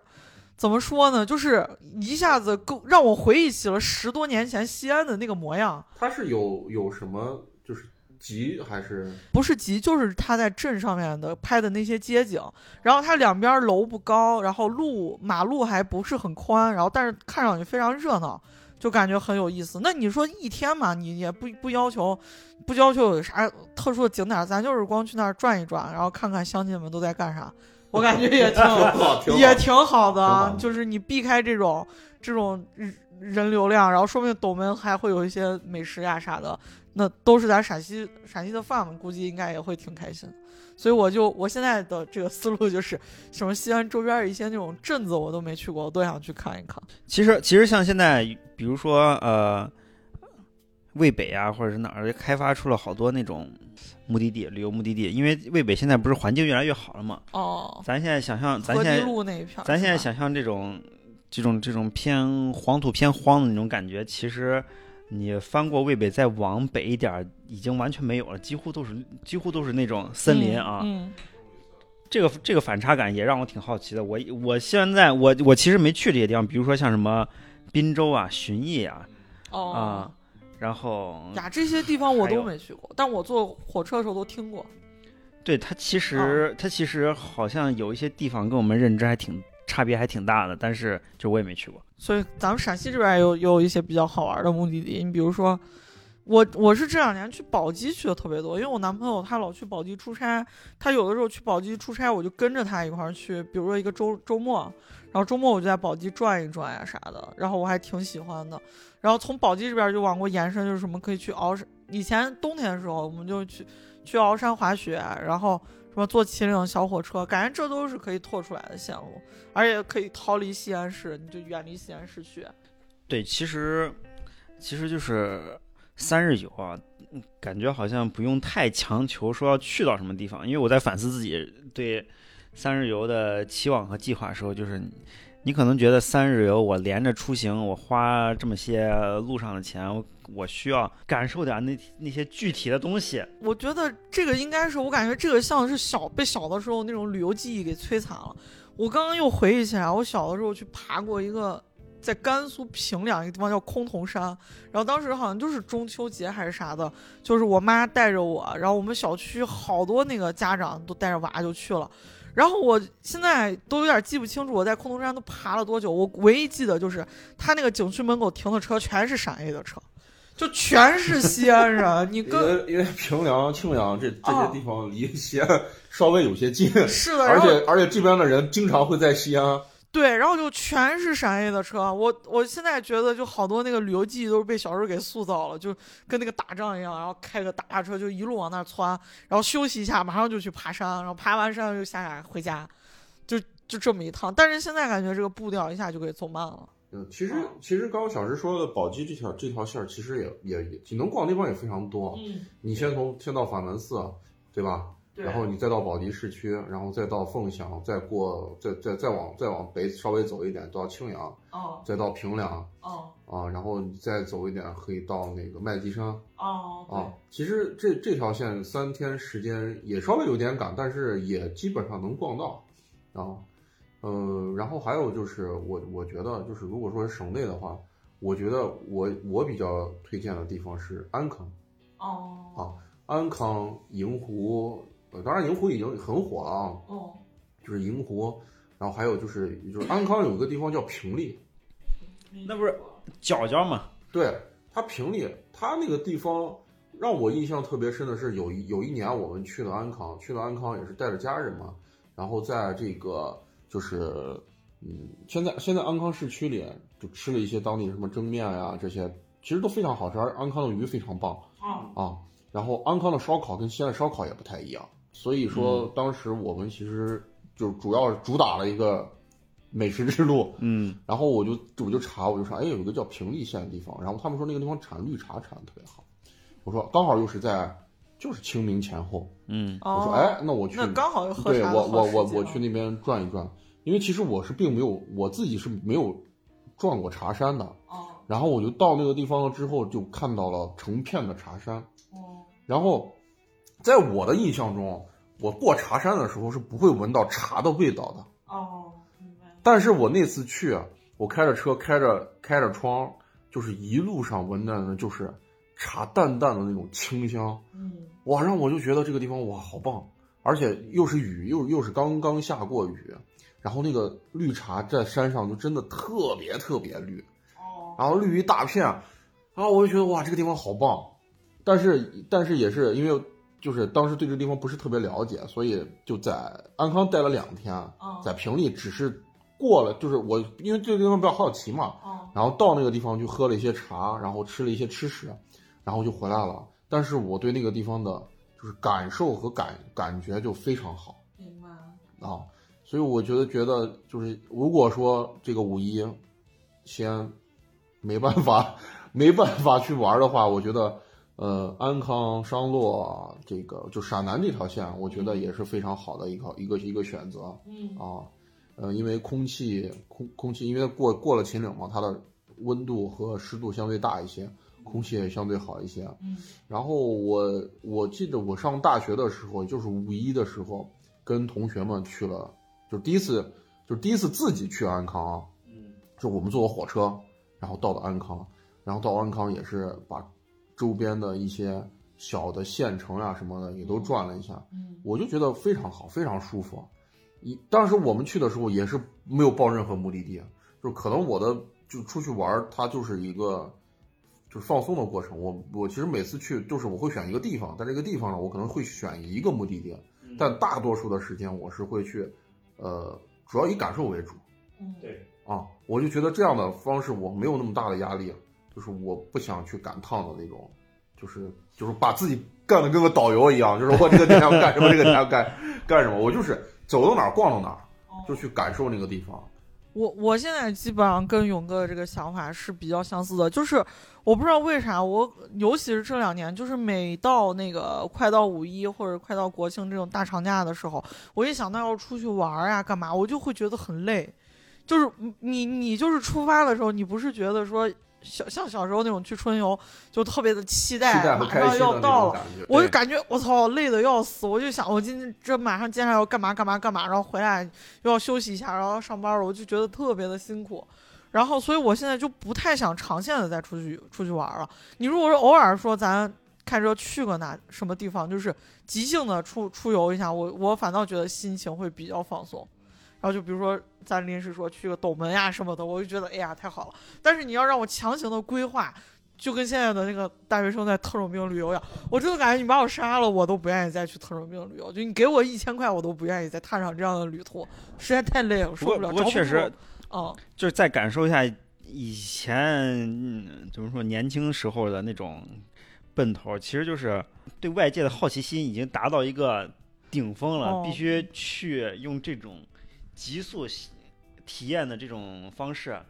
怎么说呢？就是一下子够让我回忆起了十多年前西安的那个模样。它是有有什么就是集还是不是集，就是他在镇上面的拍的那些街景，然后它两边楼不高，然后路马路还不是很宽，然后但是看上去非常热闹，就感觉很有意思。那你说一天嘛，你也不不要求，不要求有啥特殊的景点，咱就是光去那儿转一转，然后看看乡亲们都在干啥，我感觉也挺 也挺好的就是你避开这种这种人人流量，然后说不定斗门还会有一些美食呀啥的，那都是咱陕西陕西的饭嘛，估计应该也会挺开心的。所以我就我现在的这个思路就是，什么西安周边一些那种镇子我都没去过，我都想去看一看。其实其实像现在，比如说呃，渭北啊，或者是哪儿，开发出了好多那种目的地、旅游目的地。因为渭北现在不是环境越来越好了嘛，哦，咱现在想象，咱现在路那一片，咱现在想象这种这种这种偏黄土偏荒的那种感觉，其实你翻过渭北再往北一点儿，已经完全没有了，几乎都是几乎都是那种森林啊。嗯，这个这个反差感也让我挺好奇的。我我现在我我其实没去这些地方，比如说像什么滨州啊、旬邑啊嗯哦啊，然后呀，这些地方我都没去过，但我坐火车的时候都听过。对它其哦实、它其实好像有一些地方跟我们认知还挺差别还挺大的，但是就我也没去过。所以咱们陕西这边也有也有一些比较好玩的目的地，你比如说，我我是这两年去宝鸡去的特别多，因为我男朋友他老去宝鸡出差，他有的时候去宝鸡出差，我就跟着他一块儿去，比如说一个周周末，然后周末我就在宝鸡转一转呀啥的，然后我还挺喜欢的。然后从宝鸡这边就往过延伸，就是什么可以去鳌山，以前冬天的时候我们就去去鳌山滑雪，然后什么坐秦岭小火车，感觉这都是可以拓出来的线路，而且可以逃离西安市，你就远离西安市区。对，其实其实就是三日游啊，感觉好像不用太强求说要去到什么地方，因为我在反思自己对三日游的期望和计划的时候，就是你可能觉得三日游我连着出行，我花这么些路上的钱，我我需要感受点那那些具体的东西。我觉得这个应该是，我感觉这个像是小被小的时候那种旅游记忆给摧残了。我刚刚又回忆起来，我小的时候去爬过一个在甘肃平凉一个地方叫崆峒山，然后当时好像就是中秋节还是啥的，就是我妈带着我，然后我们小区好多那个家长都带着娃就去了。然后我现在都有点记不清楚我在崆峒山都爬了多久，我唯一记得就是他那个景区门口停的车全是陕 A 的车，就全是西安人，你跟因为平凉、庆阳这这哦些地方离西安稍微有些近，是的，而且而且这边的人经常会在西安。对，然后就全是陕 A 的车。我我现在觉得就好多那个旅游记忆都是被小时候给塑造了，就跟那个打仗一样，然后开个大巴车就一路往那儿窜，然后休息一下，马上就去爬山，然后爬完山又下来回家，就就这么一趟。但是现在感觉这个步调一下就给走慢了。嗯，其实哦其实刚刚小石说的宝鸡这条这条线儿，其实也也也你能逛的地方也非常多。嗯，你先从先到法门寺，对吧？然后你再到宝鸡市区，然后再到凤翔，再过再再再往再往北稍微走一点到庆阳，哦再到平凉哦啊，然后你再走一点可以到那个麦积山哦啊。其实这这条线三天时间也稍微有点赶，但是也基本上能逛到啊。呃，然后还有就是我我觉得就是如果说省内的话，我觉得我我比较推荐的地方是安康。哦啊安康、银湖，呃，当然银湖已经很火了啊，哦就是银湖，然后还有就是就是安康有一个地方叫平利，那不是角角嘛？对它平利，它那个地方让我印象特别深的是有一有一年我们去了安康，去了安康也是带着家人嘛，然后在这个就是嗯，现在现在安康市区里就吃了一些当地什么蒸面呀、这些，其实都非常好吃，而安康的鱼非常棒啊，啊。然后安康的烧烤跟西安的烧烤也不太一样，所以说当时我们其实就主要主打了一个美食之路，嗯。然后我就我就查，我就说，哎，有一个叫平利县的地方，然后他们说那个地方产绿茶产的特别好，我说刚好又是在就是清明前后，嗯。我说，哦，哎，那我去，那刚好又喝对茶的我我我我去那边转一转，因为其实我是并没有我自己是没有转过茶山的，哦。然后我就到那个地方了之后，就看到了成片的茶山，哦。然后在我的印象中，我过茶山的时候是不会闻到茶的味道的。哦，明白。但是我那次去，我开着车，开着开着窗，就是一路上闻到的就是茶淡淡的那种清香，嗯。哇，让我就觉得这个地方哇好棒，而且又是雨，又又是刚刚下过雨，然后那个绿茶在山上就真的特别特别绿，哦。然后绿一大片，然后我就觉得哇这个地方好棒，但是但是也是因为就是当时对这个地方不是特别了解，所以就在安康待了两天，哦在平利只是过了，就是我因为这个地方比较好奇嘛，哦然后到那个地方去喝了一些茶，然后吃了一些吃食，然后就回来了。但是我对那个地方的就是感受和感感觉就非常好明白。啊，所以我觉得觉得就是如果说这个五一先没办法 没办法去玩的话，我觉得呃安康、商洛这个就陕南这条线，我觉得也是非常好的一个一个一个选择。嗯啊，呃，因为空气空空气，因为过过了秦岭嘛，它的温度和湿度相对大一些，空气也相对好一些。嗯然后我我记得我上大学的时候，就是五一的时候，跟同学们去了，就第一次，就第一次自己去安康啊，嗯就我们坐火车，然后到了安康，然后到安康也是把周边的一些小的县城啊什么的也都转了一下，嗯我就觉得非常好，非常舒服。一当时我们去的时候也是没有报任何目的地，就是可能我的就出去玩，它就是一个就是放松的过程。我我其实每次去就是我会选一个地方，在这个地方呢，我可能会选一个目的地，但大多数的时间我是会去，呃，主要以感受为主嗯对，啊。我就觉得这样的方式我没有那么大的压力，就是我不想去赶趟的那种，就是就是把自己干的跟个导游一样，就是我这个点要干什么，这个点要干 干什么，我就是走到哪儿逛到哪儿，就去感受那个地方。我我现在基本上跟勇哥的这个想法是比较相似的，就是我不知道为啥，我尤其是这两年，就是每到那个快到五一或者快到国庆这种大长假的时候，我一想到要出去玩儿呀干嘛，我就会觉得很累。就是你你就是出发的时候，你不是觉得说小像小时候那种去春游就特别的期待，期待马上要到了，我就感觉我操累的要死，我就想我今天这马上接下来要干嘛干嘛干嘛，然后回来又要休息一下，然后上班了，我就觉得特别的辛苦。然后，所以我现在就不太想长线的再出去出去玩了。你如果说偶尔说咱开车去个哪什么地方，就是即兴的出出游一下，我我反倒觉得心情会比较放松。然后就比如说咱临时说去个斗门呀什么的，我就觉得哎呀太好了。但是你要让我强行的规划，就跟现在的那个大学生在特种兵旅游一样，我真的感觉你把我杀了，我都不愿意再去特种兵旅游。就你给我一千块，我都不愿意再踏上这样的旅途，实在太累了，受不了。不过确实，嗯，就是再感受一下以前嗯怎么说年轻时候的那种奔头，其实就是对外界的好奇心已经达到一个顶峰了，哦必须去用这种急速体验的这种方式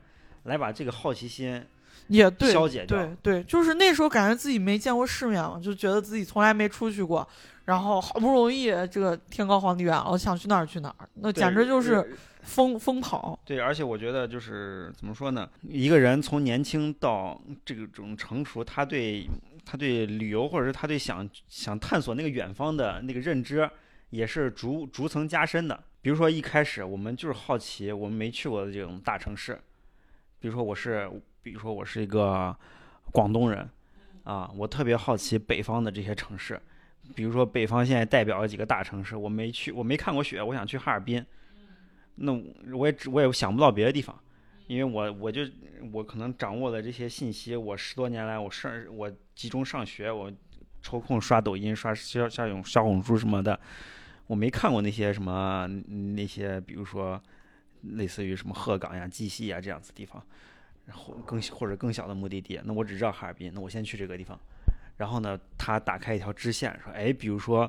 来把这个好奇心也对，消解掉对对，就是那时候感觉自己没见过世面嘛，就觉得自己从来没出去过，然后好不容易这个天高皇帝远了，我想去哪儿去哪儿，那简直就是疯疯跑。对，而且我觉得就是怎么说呢？一个人从年轻到这个种成熟，他对他对旅游或者是他对想想探索那个远方的那个认知，也是逐逐层加深的。比如说一开始我们就是好奇我们没去过的这种大城市，比如说我是，比如说我是一个广东人，啊，我特别好奇北方的这些城市，比如说北方现在代表了几个大城市，我没去，我没看过雪，我想去哈尔滨。那我也只我也想不到别的地方，因为我我就我可能掌握的这些信息，我十多年来我上我集中上学，我抽空刷抖音、刷小小红小红书什么的，我没看过那些什么那些，比如说类似于什么鹤岗呀、鸡西呀这样子地方，然后更或者更小的目的地，那我只知道哈尔滨，那我先去这个地方，然后呢，他打开一条支线，说，哎，比如说。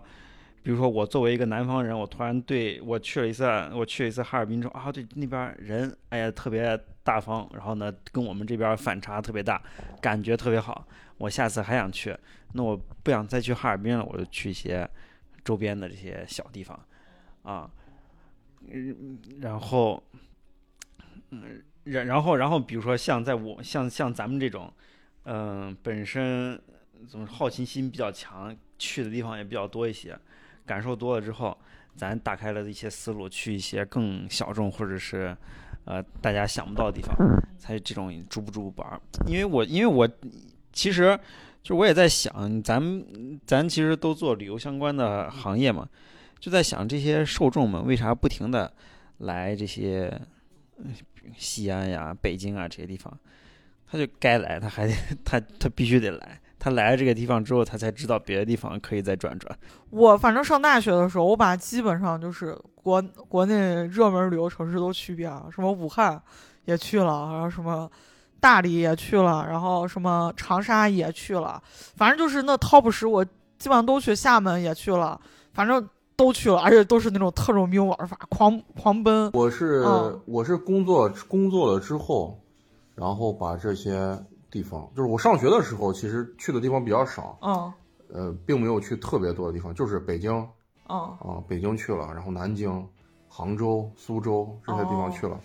比如说，我作为一个南方人，我突然对我去了一次，我去了一次哈尔滨之后啊，对那边人，哎呀，特别大方，然后呢，跟我们这边反差特别大，感觉特别好，我下次还想去。那我不想再去哈尔滨了，我就去一些周边的这些小地方，啊，嗯，然后，嗯，然然后然后，比如说像在我像像咱们这种，嗯、本身怎么好奇心比较强，去的地方也比较多一些。感受多了之后，咱打开了一些思路，去一些更小众或者是呃大家想不到的地方，才这种逐步逐步玩。因为我因为我其实就我也在想，咱咱其实都做旅游相关的行业嘛，就在想这些受众们为啥不停的来这些西安呀、北京啊这些地方，他就该来，他还得他他必须得来。他来了这个地方之后，他才知道别的地方可以再转转。我反正上大学的时候，我把基本上就是国国内热门旅游城市都去遍了，什么武汉也去了，然后什么大理也去了，然后什么长沙也去了，反正就是那 top 十我基本上都去，厦门也去了，反正都去了，而且都是那种特种兵玩法，狂狂奔。我是、嗯我是工作工作了之后，然后把这些地方，就是我上学的时候，其实去的地方比较少，嗯呃，并没有去特别多的地方，就是北京嗯啊，北京去了，然后南京、杭州、苏州这些地方哦去了。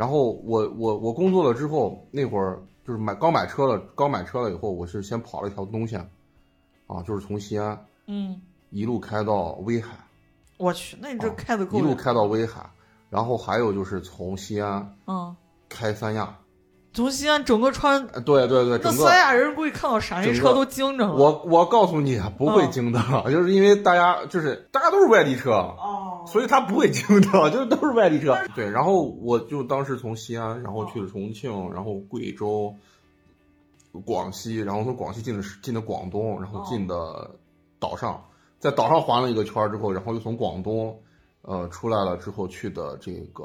然后我我我工作了之后，那会儿就是买刚买车了，刚买车了以后，我是先跑了一条东线，啊，就是从西安嗯，一路开到威海，我去，那你这啊开的够远一路开到威海，然后还有就是从西安嗯，开三亚，从西安整个穿呃对对对，那整个。三亚人估计看到陕西车都惊着了。我我告诉你不会嗯惊的，就是因为大家就是大家都是外地车，哦，所以他不会惊的，就是都是外地车。对，然后我就当时从西安，然后去了重庆，然后贵州、广西，然后从广西进的进的广东，然后进的岛上，在岛上环了一个圈儿之后，然后又从广东呃出来了之后去的这个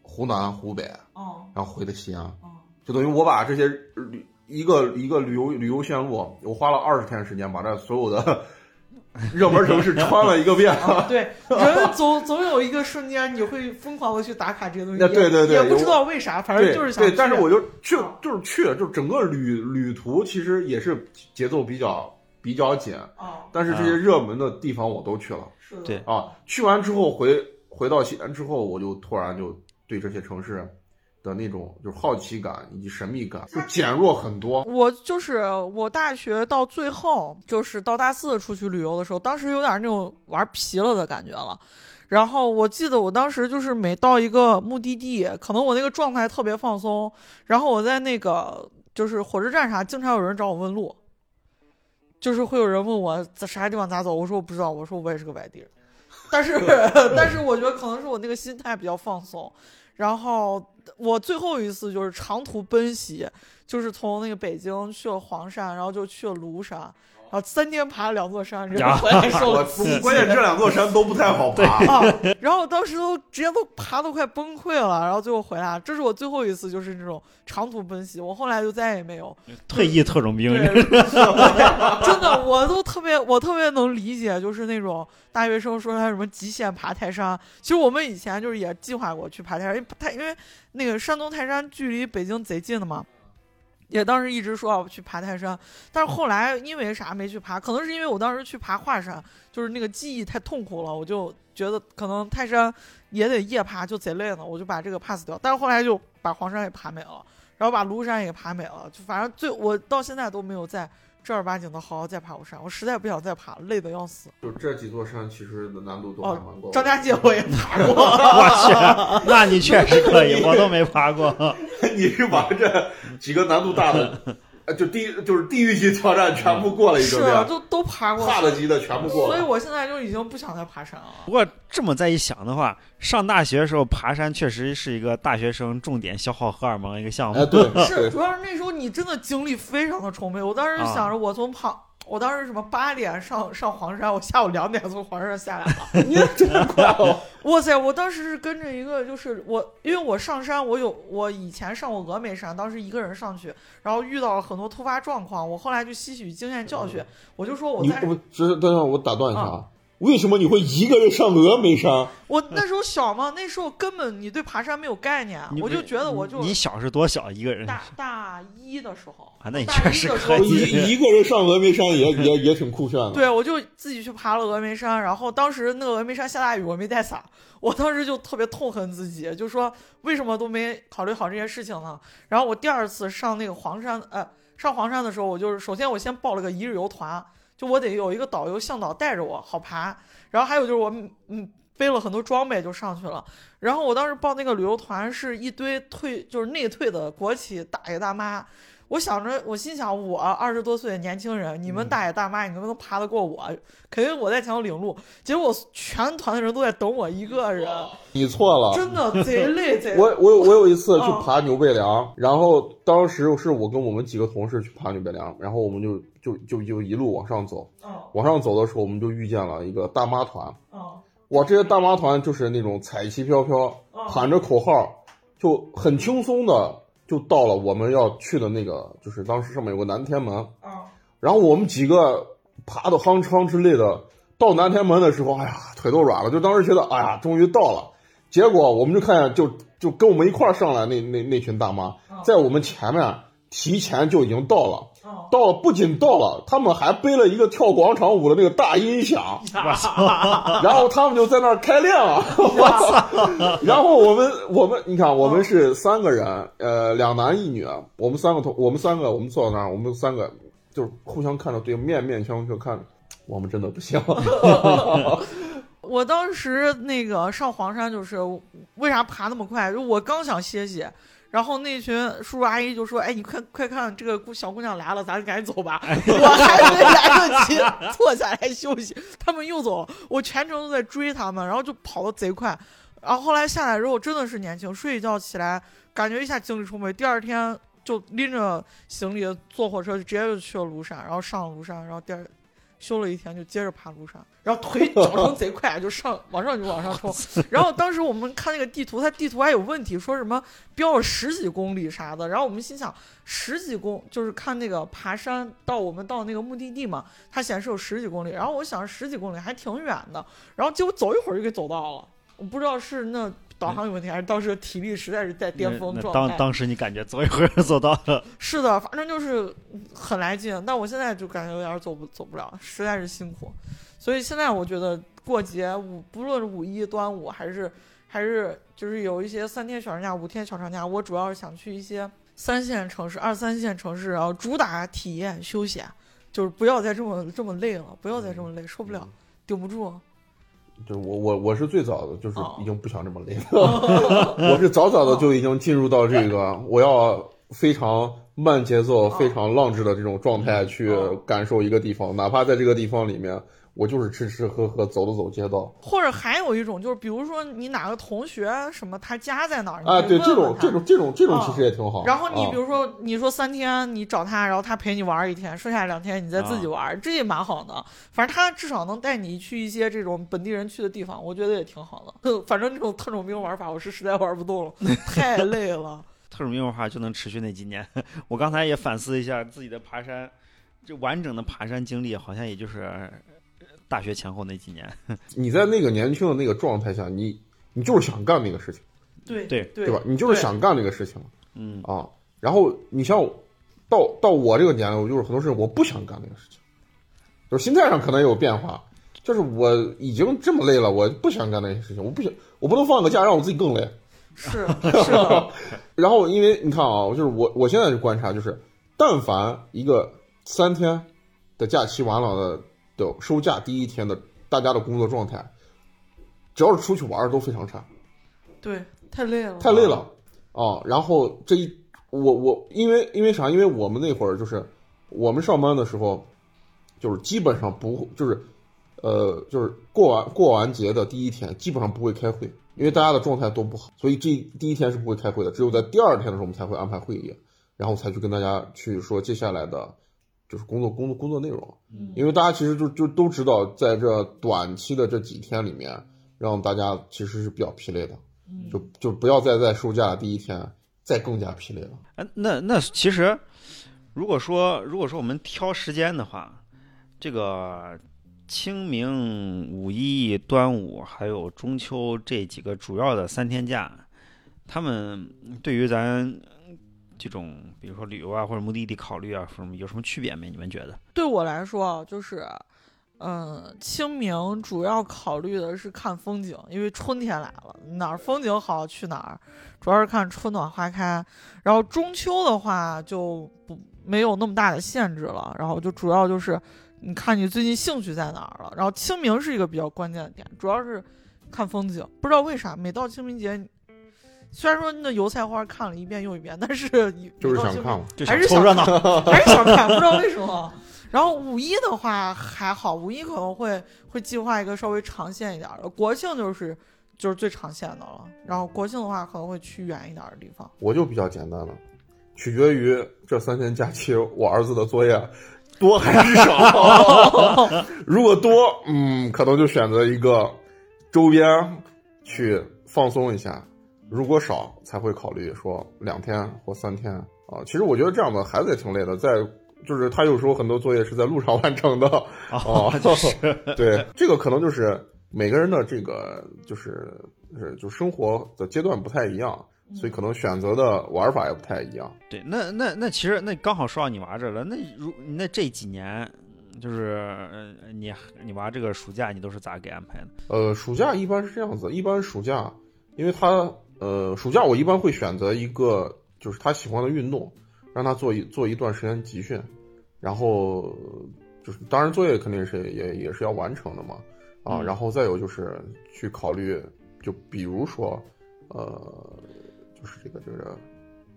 湖南、湖北，哦。然后回的西安。哦就等于我把这些旅一个一个旅游旅游线路，我花了二十天时间把这所有的 热门城市穿了一个遍。啊，对，人总总有一个瞬间你会疯狂的去打卡这些东西，那对对对也不知道为啥，反正就是想对，但是我就去啊，就是去了，就是整个旅旅途其实也是节奏比较比较紧，啊，但是这些热门的地方我都去了是的，对啊。去完之后回回到西安之后，我就突然就对这些城市的那种就是好奇感以及神秘感就减弱很多。我就是我大学到最后，就是到大四出去旅游的时候，当时有点那种玩皮了的感觉了。然后我记得我当时就是每到一个目的地，可能我那个状态特别放松，然后我在那个就是火车站啥，经常有人找我问路，就是会有人问我在啥地方咋走，我说我不知道，我说我也是个外地人，但是 但是我觉得可能是我那个心态比较放松。然后我最后一次就是长途奔袭，就是从那个北京去了黄山，然后就去了庐山，然后三天爬了两座山，然后回来瘦我了七斤。关键这两座山都不太好爬。啊，然后当时都直接都爬都快崩溃了，然后最后回来，这是我最后一次就是这种长途奔袭，我后来就再也没有。退役特种兵，对，真的，我都特别，我特别能理解，就是那种大学生说他什么极限爬泰山。其实我们以前就是也计划过去爬泰山，因为泰因为那个山东泰山距离北京贼近的嘛。也当时一直说要去爬泰山，但是后来因为啥没去爬？可能是因为我当时去爬华山，就是那个记忆太痛苦了，我就觉得可能泰山也得夜爬，就贼累呢，我就把这个 pass 掉。但是后来就把黄山也爬没了，然后把庐山也爬没了，就反正最我到现在都没有在正儿八经的好好再爬过山，我实在不想再爬了，累得要死。就这几座山其实的难度都还蛮高的。张家界我也爬过，我去，那你确实可以，我都没爬过。你是把这几个难度大的呃就地就是地狱级挑战全部过了一是啊，个遍，都都爬过去差的级的全部过了。所以我现在就已经不想再爬山了。不过这么再一想的话，上大学的时候爬山确实是一个大学生重点消耗荷尔蒙的一个项目。哎，对，是，主要是那时候你真的精力非常的充沛。我当时啊想着，我从旁，我当时什么八点上上黄山，我下午两点从黄山下来了。你真快哦！哇塞！我当时是跟着一个，就是我，因为我上山，我有我以前上过峨眉山，当时一个人上去，然后遇到了很多突发状况，我后来就吸取经验教训，我就说我在你不，只是等等，我打断一下啊啊，为什么你会一个人上峨眉山？我那时候小嘛，那时候根本你对爬山没有概念，我就觉得我就你小是多小一个人大大一的时候啊那你确实可以一一个人上峨眉山也也也挺酷炫的。对，我就自己去爬了峨眉山，然后当时那个峨眉山下大雨，我没带伞，我当时就特别痛恨自己，就说为什么都没考虑好这些事情呢？然后我第二次上那个黄山，呃，上黄山的时候，我就是首先我先报了个一日游团，就我得有一个导游向导带着我，好爬。然后还有就是我嗯背了很多装备就上去了。然后我当时报那个旅游团是一堆退就是内退的国企大爷大妈。我想着，我心想，我二十多岁的年轻人，你们大爷大妈，你能不能爬得过我？肯定我在前头领路。结果全团的人都在等我一个人，你错了，真的贼累 贼累。我我有我有一次去嗯爬牛背梁，然后当时是我跟我们几个同事去爬牛背梁，然后我们就就就就一路往上走，嗯往上走的时候，我们就遇见了一个大妈团。嗯哇，这些大妈团就是那种彩旗飘飘，嗯喊着口号，就很轻松的就到了我们要去的那个，就是当时上面有个南天门，啊然后我们几个爬的夯昌之类的，到南天门的时候，哎呀，腿都软了，就当时觉得，哎呀，终于到了。结果我们就看见，就就跟我们一块儿上来那那那群大妈，在我们前面提前就已经到了，嗯，到了不仅到了，他们还背了一个跳广场舞的那个大音响，然后他们就在那儿开练了。我操！然后我们我们你看，我们是三个人，呃，两男一女，我们三个同我们三个我们坐在那儿，我们三个就是互相看着对面面相觑，看我们真的不行。我当时那个上黄山就是为啥爬那么快？就我刚想歇歇，然后那群叔叔阿姨就说：“哎，你快快看，这个姑小姑娘来了，咱赶紧走吧。”我还没来得及坐下来休息，他们又走了。我全程都在追他们，然后就跑得贼快。然后后来下来之后真的是年轻，睡一觉起来感觉一下精力充沛，第二天就拎着行李坐火车就直接就去了庐山，然后上了庐山，然后第二休了一天就接着爬庐山，然后腿脚程贼快，就上往上就往上冲。然后当时我们看那个地图，它地图还有问题，说什么标了十几公里啥的。然后我们心想，十几公就是看那个爬山到我们到那个目的地嘛，它显示有十几公里。然后我想十几公里还挺远的，然后结果走一会儿就给走到了。我不知道是那导航有问题，还是当时体力实在是在巅峰状态。当当时你感觉走一会儿走到了，是的，反正就是很来劲，但我现在就感觉有点走不走不了，实在是辛苦。所以现在我觉得过节五，不论是五一、端午，还是还是就是有一些三天小长假、五天小长假，我主要是想去一些三线城市、二三线城市，然后主打体验休闲，就是不要再这么这么累了，不要再这么累，受不了，顶不住。就是我我我是最早的，就是哦。已经不想这么累了。我是早早的就已经进入到这个我要非常慢节奏、非常浪掷的这种状态去哦。感受一个地方，哪怕在这个地方里面，我就是吃吃喝喝、走了走街道。或者还有一种就是，比如说你哪个同学什么，他家在哪儿，你啊，对，这种这种这种这种啊其实也挺好。然后你啊比如说，你说三天你找他，然后他陪你玩一天，剩下两天你再自己玩，这也蛮好的。反正他至少能带你去一些这种本地人去的地方，我觉得也挺好的。哼 反正这种特种兵玩法，我是实在玩不动了，太 累了。特种兵文化就能持续那几年。我刚才也反思一下自己的爬山，这完整的爬山经历，好像也就是呃大学前后那几年。你在那个年轻的那个状态下，你你就是想干那个事情，对对对对吧？你就是想干那个事情嗯，啊。然后你像到到我这个年龄，我就是很多事情我不想干那个事情，就是心态上可能也有变化。就是我已经这么累了，我不想干那些事情，我不想，我不能放个假让我自己更累。是是，然后因为你看啊，就是我我现在就观察，就是但凡一个三天的假期完了的的收假第一天的大家的工作状态，只要是出去玩儿都非常差，对，太累了，太累了啊。然后这一我我因为因为啥？因为我们那会儿就是我们上班的时候，就是基本上不就是呃就是过完过完节的第一天，基本上不会开会，因为大家的状态都不好，所以这第一天是不会开会的。只有在第二天的时候，我们才会安排会议，然后才去跟大家去说接下来的，就是工作工作工作内容。因为大家其实就就都知道，在这短期的这几天里面，让大家其实是比较疲累的，就就不要再在休假的第一天再更加疲累了。哎，那那其实，如果说如果说我们挑时间的话，这个清明、五一、端午还有中秋这几个主要的三天假，他们对于咱这种比如说旅游啊或者目的地考虑啊什么有什么区别没？你们觉得？对我来说，就是，嗯，清明主要考虑的是看风景，因为春天来了，哪儿风景好去哪儿，主要是看春暖花开。然后中秋的话就不没有那么大的限制了，然后就主要就是你看你最近兴趣在哪儿了。然后清明是一个比较关键的点，主要是看风景。不知道为啥，每到清明节，虽然说那油菜花看了一遍又一遍，但是就是想看嘛，就还是想热闹。还是想看，不知道为什么。然后五一的话还好，五一可能会会计划一个稍微长线一点的，国庆就是就是最长线的了。然后国庆的话可能会去远一点的地方。我就比较简单了，取决于这三天假期我儿子的作业多还是少。如果多，嗯，可能就选择一个周边去放松一下；如果少，才会考虑说两天或三天啊。其实我觉得这样的孩子也挺累的，在就是他有时候很多作业是在路上完成的 哦啊，就是 对，这个可能就是每个人的这个就是就是就生活的阶段不太一样，所以可能选择的玩法也不太一样。对，那那那其实那刚好说到你娃这了。那如那这几年，就是呃你你娃这个暑假你都是咋给安排的？呃，暑假一般是这样子，一般暑假，因为他呃暑假我一般会选择一个就是他喜欢的运动，让他做一做一段时间集训，然后就是当然作业肯定是也也是要完成的嘛，啊，嗯然后再有就是去考虑，就比如说呃就是这个这个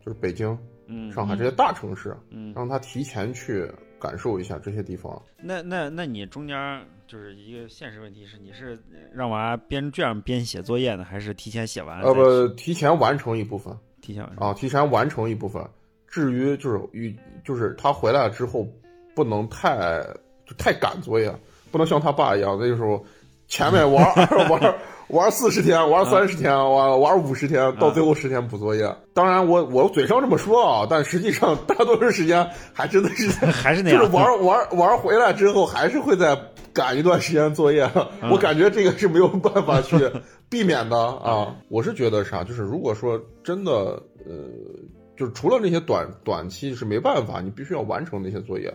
就是北京、嗯，上海这些大城市，嗯，让他提前去感受一下这些地方。那那那你中间儿就是一个现实问题是，你是让娃边这样边写作业呢，还是提前写完？呃不，提前完成一部分。提前完成啊，提前完成一部分。至于就是与就是他回来之后，不能太就太赶作业，不能像他爸一样，那个时候前面玩 玩玩四十天，玩三十天，玩玩五十天，到最后十天补作业。当然我我嘴上这么说啊，但实际上大多数时间还真的是还是那样。就是玩玩玩回来之后，还是会再赶一段时间作业。我感觉这个是没有办法去 避免的啊。我是觉得啥，就是如果说真的，呃，就是除了那些短短期是没办法，你必须要完成那些作业，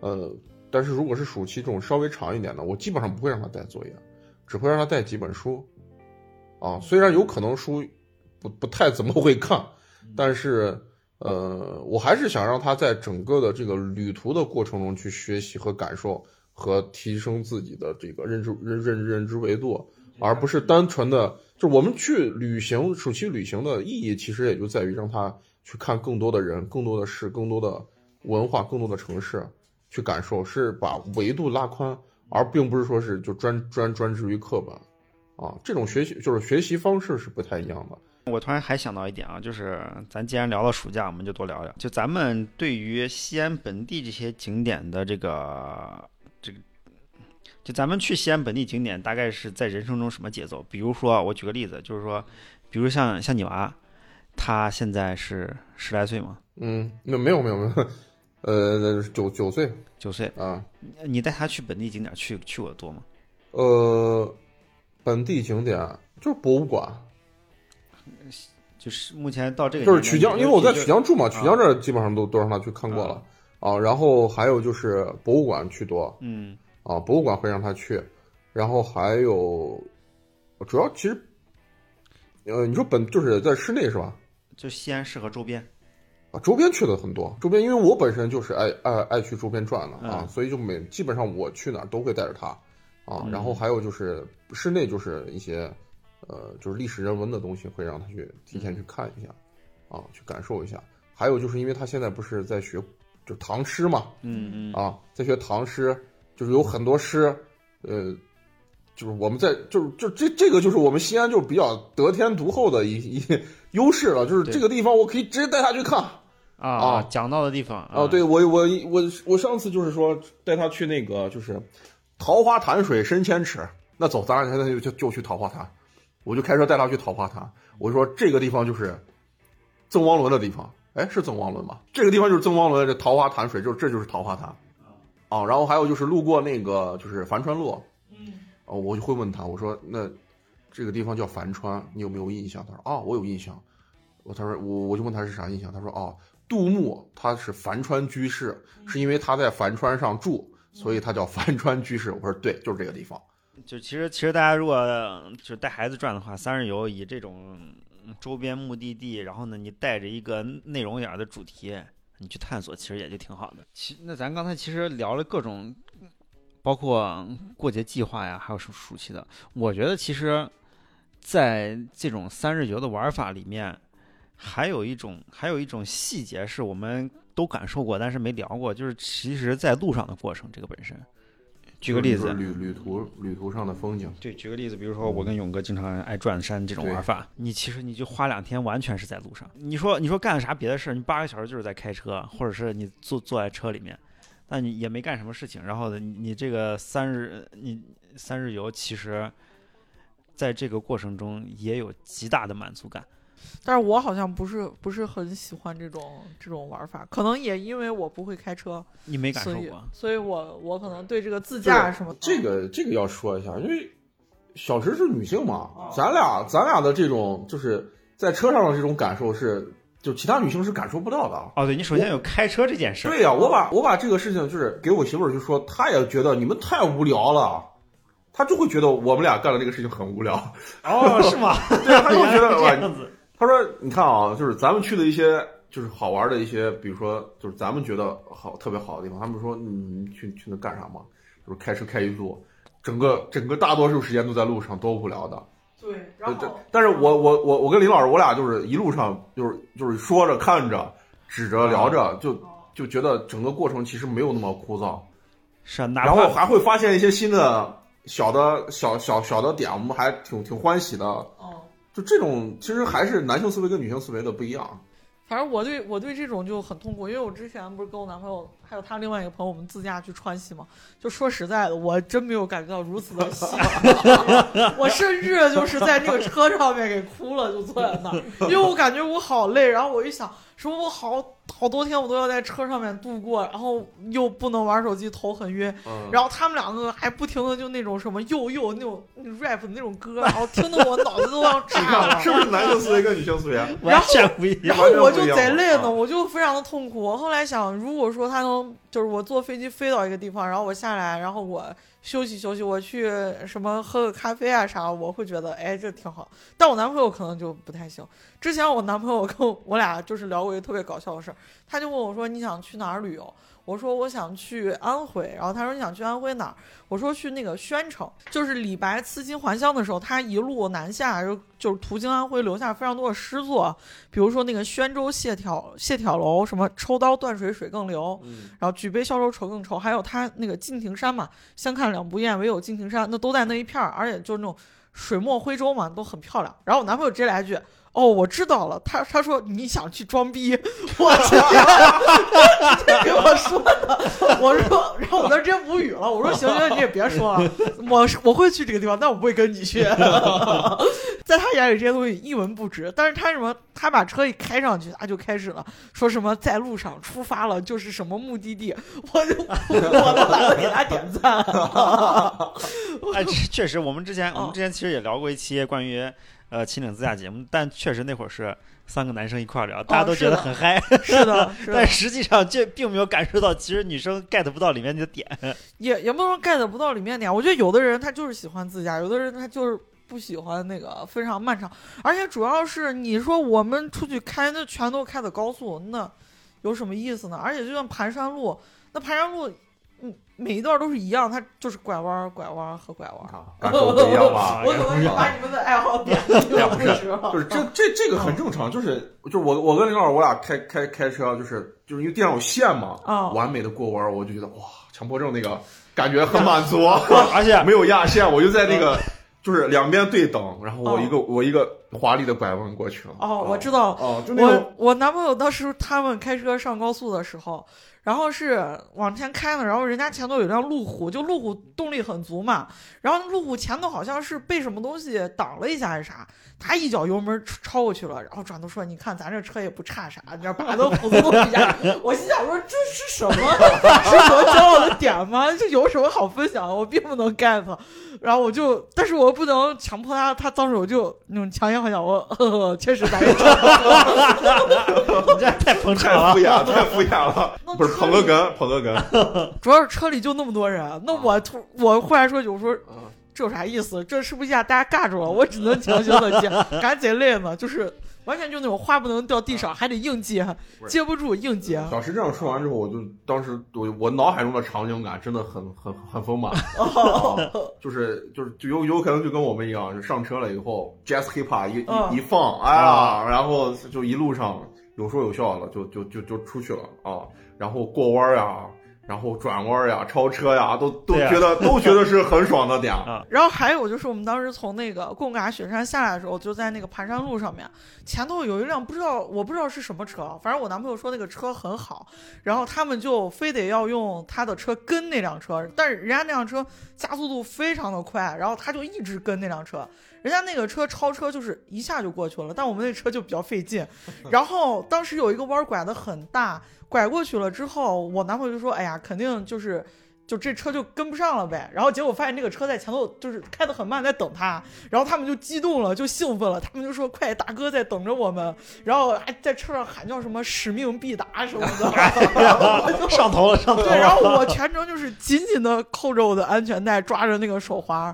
呃，但是如果是暑期这种稍微长一点的，我基本上不会让他带作业，只会让他带几本书。啊，虽然有可能书不不太怎么会看，但是呃，我还是想让他在整个的这个旅途的过程中去学习和感受，和提升自己的这个认知认认认知维度，而不是单纯的就我们去旅行，暑期旅行的意义其实也就在于让他去看更多的人、更多的事、更多的文化、更多的城市，去感受，是把维度拉宽，而并不是说是就专专专注于课本。啊，这种学习就是学习方式是不太一样的。我突然还想到一点啊，就是咱既然聊到暑假，我们就多聊聊。就咱们对于西安本地这些景点的这个，就咱们去西安本地景点，大概是在人生中什么节奏？比如说，我举个例子，就是说，比如像像你娃，他现在是十来岁嘛，嗯，那没有没有没有，呃，九九岁九岁，啊，你带他去本地景点去去过多吗？呃，本地景点就是博物馆，就是目前到这个就是曲江，因为我在曲江住嘛，啊曲江这儿基本上都都让他去看过了啊。然后还有就是博物馆去多嗯啊，博物馆会让他去，然后还有主要其实，呃，你说本就是在室内是吧？就西安市和周边，啊，周边去的很多，周边因为我本身就是爱爱爱去周边转的啊，嗯所以就每基本上我去哪儿都会带着他啊。嗯然后还有就是室内就是一些呃就是历史人文的东西，会让他去提前去看一下啊，去感受一下。还有就是因为他现在不是在学就唐诗嘛，嗯嗯啊，在学唐诗，就是有很多诗，呃，就是我们在就是就这这个就是我们西安就是比较得天独厚的一一优势了，就是这个地方我可以直接带他去看。啊啊讲到的地方啊，对我我我我上次就是说带他去那个就是桃花潭水深千尺，那走，咱俩现在就就就去桃花潭，我就开车带他去桃花潭，我说这个地方就是赠汪伦的地方，哎，是赠汪伦吧？这个地方就是赠汪伦这桃花潭水，就这就是桃花潭，啊，然后还有就是路过那个就是樊川路，嗯，哦，我就会问他，我说那这个地方叫樊川，你有没有印象？他说哦，我有印象。我他说我我就问他是啥印象，他说哦，杜牧他是樊川居士，是因为他在樊川上住，所以他叫樊川居士。我说对，就是这个地方。就其实其实大家如果就是带孩子转的话，三日游以这种周边目的地，然后呢你带着一个内容一点的主题，你去探索，其实也就挺好的。其那咱刚才其实聊了各种，包括过节计划呀，还有什么熟悉的，我觉得其实在这种三日游的玩法里面，还有一种还有一种细节是我们都感受过，但是没聊过，就是其实在路上的过程这个本身。举个例子，旅旅途旅途上的风景，对，举个例子，比如说我跟勇哥经常爱转山这种玩法，你其实你就花两天，完全是在路上。你说你说干啥别的事儿，你八个小时就是在开车，或者是你坐坐在车里面，但你也没干什么事情。然后呢，你你这个三日你三日游，其实在这个过程中也有极大的满足感。但是我好像不是不是很喜欢这种这种玩法，可能也因为我不会开车，你没感受过？所以我我可能对这个自驾什么这个这个要说一下，因为小石是女性嘛哦，咱俩咱俩的这种就是在车上的这种感受是，就其他女性是感受不到的。哦，对你首先有开车这件事儿。对呀、我把我把这个事情就是给我媳妇儿就说，她也觉得你们太无聊了，她就会觉得我们俩干的这个事情很无聊。哦，是吗？对啊，她就觉得 这，样子。她说你看啊，就是咱们去的一些就是好玩的一些，比如说就是咱们觉得好特别好的地方，他们说你去去那干啥嘛？就是开车开一路，整个整个大多数时间都在路上，多无聊的。对，然对后，但是我我我我跟林老师，我俩就是一路上就是就是说着看着，指着聊着，就就觉得整个过程其实没有那么枯燥，是啊，然后还会发现一些新的小的小小小的点，我们还挺挺欢喜的。哦。就这种其实还是男性思维跟女性思维的不一样。反正我对我对这种就很痛苦，因为我之前不是跟我男朋友还有他另外一个朋友，我们自驾去川西嘛。就说实在的，我真没有感觉到如此的喜欢，我甚至就是在那个车上面给哭了，就坐在那儿，因为我感觉我好累。然后我一想，说我好好多天我都要在车上面度过，然后又不能玩手机，头很晕。嗯，然后他们两个还不停的就那种什么又又那种 rap 的那种歌，然后听得我脑子都要炸了。是不是男性思维跟女性思维？完全不一样。然后我就贼累呢，啊我就非常的痛苦。我后来想，如果说他能，就是我坐飞机飞到一个地方，然后我下来，然后我休息休息，我去什么喝个咖啡啊啥，我会觉得哎这挺好。但我男朋友可能就不太行。之前我男朋友跟我我俩就是聊过一个特别搞笑的事儿，他就问我说你想去哪儿旅游？我说我想去安徽，然后他说你想去安徽哪儿？我说去那个宣城，就是李白辞秦还乡的时候，他一路南下，就就是途经安徽，留下非常多的诗作，比如说那个宣州谢挑谢挑楼，什么抽刀断水水更流，嗯然后举杯消愁愁更愁，还有他那个敬亭山嘛，相看两不厌，唯有敬亭山，那都在那一片儿，而且就是那种水墨徽州嘛，都很漂亮。然后我男朋友直接来一句。哦，我知道了。他他说你想去装逼，我直接直接给我说的。我说，然后我那直接无语了。我说行行，你也别说了，我是我会去这个地方，但我不会跟你去。在他眼里，这些东西一文不值。但是他什么，他把车一开上去，他就开始了，说什么在路上出发了就是什么目的地，我就我都懒得给他点赞。哎，这确实，我们之前我们哦之前其实也聊过一期关于呃秦岭自驾节目，但确实那会儿是三个男生一块儿聊，大家都觉得很嗨，是的，是的 但，实际上这并没有感受到，其实女生 get 不到里面的点。也也不能说 get 不到里面点。我觉得有的人他就是喜欢自驾，有的人他就是不喜欢那个非常漫长，而且主要是你说我们出去开，那全都开的高速，那有什么意思呢？而且就像盘山路，那盘山路，嗯，每一段都是一样，它就是拐弯儿、拐弯儿和拐弯儿。啊，感受不一样吧？我可能是把你们的爱好点不是不知道，就是这这这个很正常，就是就是我我跟林老师我俩开开开车，就是就是因为地上有线嘛，啊完美的过弯，我就觉得哇，强迫症那个感觉很满足，而且 没有压线，我就在那个就是两边对等，然后我一个我一个华丽的拐弯过去了。哦，我知道，哦，就那种我我男朋友当时他们开车上高速的时候，然后是往前开呢，然后人家前头有辆路虎，就路虎动力很足嘛，然后路虎前头好像是被什么东西挡了一下还是啥，他一脚油门超过去了，然后转头说：“你看咱这车也不差啥，你知道把都虎子弄一下。”我心想说：“这是什么？是我骄傲的点吗？这有什么好分享的？我并不能 get。”然后我就，但是我不能强迫他，他当时我就那种强颜欢笑，我呵呵，确实咱这车。你这太捧场了太敷。衍，太敷衍了，不是车捧个哏，捧个哏。主要是车里就那么多人，那我突我忽然说句，我说这有啥意思？这是不是一下大家尬住了？我只能强行的接，感觉贼累呢，就是完全就那种话不能掉地上，还得硬接，接不住硬接。小石这样说完之后，我就当时我我脑海中的场景感真的很很很丰满，就是就是就有有可能就跟我们一样，就上车了以后，jazz hip hop 一嗯。一一放，哎呀，然后就一路上有说有笑的，就就就就出去了啊，然后过弯呀，然后转弯呀，超车呀，都都觉得都觉得是很爽的点，啊。然后还有就是我们当时从那个贡嘎雪山下来的时候，就在那个盘山路上面，前头有一辆不知道我不知道是什么车，反正我男朋友说那个车很好，然后他们就非得要用他的车跟那辆车，但是人家那辆车加速度非常的快，然后他就一直跟那辆车，人家那个车超车就是一下就过去了，但我们那车就比较费劲，然后当时有一个弯儿拐的很大，拐过去了之后，我男朋友就说：“哎呀，肯定就是。”就这车就跟不上了呗，然后结果发现那个车在前头就是开得很慢，在等他，然后他们就激动了，就兴奋了，他们就说：“快，大哥在等着我们！”然后还在车上喊叫什么“使命必达”什么的，然后就上头了，上头对，然。后我全程就是紧紧的扣着我的安全带，抓着那个手环，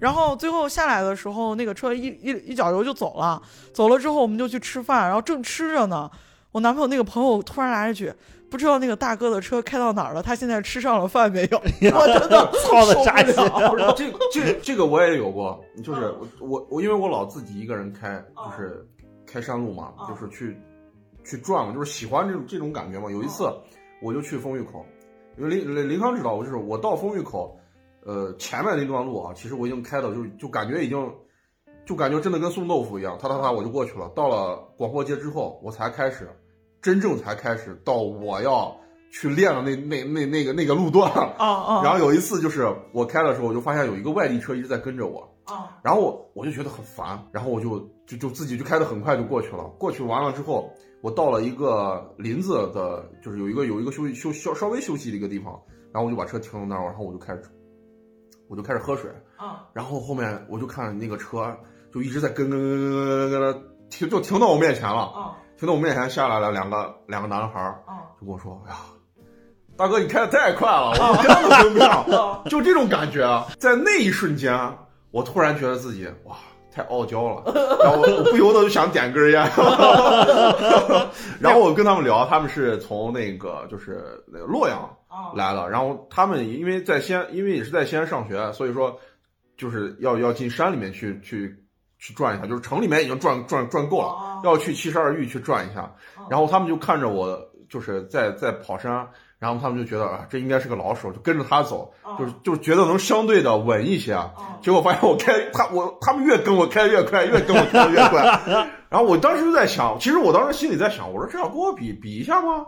然后最后下来的时候，那个车一一一脚油就走了。走了之后，我们就去吃饭，然后正吃着呢，我男朋友那个朋友突然来一句。不知道那个大哥的车开到哪儿了？他现在吃上了饭没有？我真的操的受扎心。这这这个我也有过，就是我我我因为我老自己一个人开，就是开山路嘛，就是去去转嘛，就是喜欢这种这种感觉嘛。有一次我就去丰峪口，因为林林林康知道，我就是我到丰峪口，呃，前面那段路啊，其实我已经开的就就感觉已经就感觉真的跟送豆腐一样，哒哒哒我就过去了。到了广货街之后，我才开始真正才开始到我要去练的那那那那个那个路段。啊啊！然后有一次就是我开的时候，我就发现有一个外地车一直在跟着我，啊然后我我就觉得很烦，然后我就就就自己就开的很快就过去了。过去完了之后，我到了一个林子的，就是有一个有一个休息休稍稍微休息的一个地方，然后我就把车停到那儿，然后我就开始我就开始喝水，啊然后后面我就看那个车就一直在跟跟跟跟跟跟跟停就停到我面前了，啊停到我面前下来了两个两个男孩儿，啊！就跟我说：“哎呀，大哥，你开的太快了，我跟都跟不上。”就这种感觉啊，在那一瞬间，我突然觉得自己哇，太傲娇了，然后我我不由得就想点根烟。然后我跟他们聊，他们是从那个就是那个洛阳啊来的，然后他们因为在西安，因为也是在西安上学，所以说就是要要进山里面去去去转一下，就是城里面已经转转转够了。啊要去七十二峪去转一下，然后他们就看着我，就是在在跑山，然后他们就觉得啊，这应该是个老手，就跟着他走，就是就是觉得能相对的稳一些。结果发现我开他我他们越跟我开得越快，越跟我开得越快。然后我当时就在想，其实我当时心里在想，我说这要跟我比比一下吗？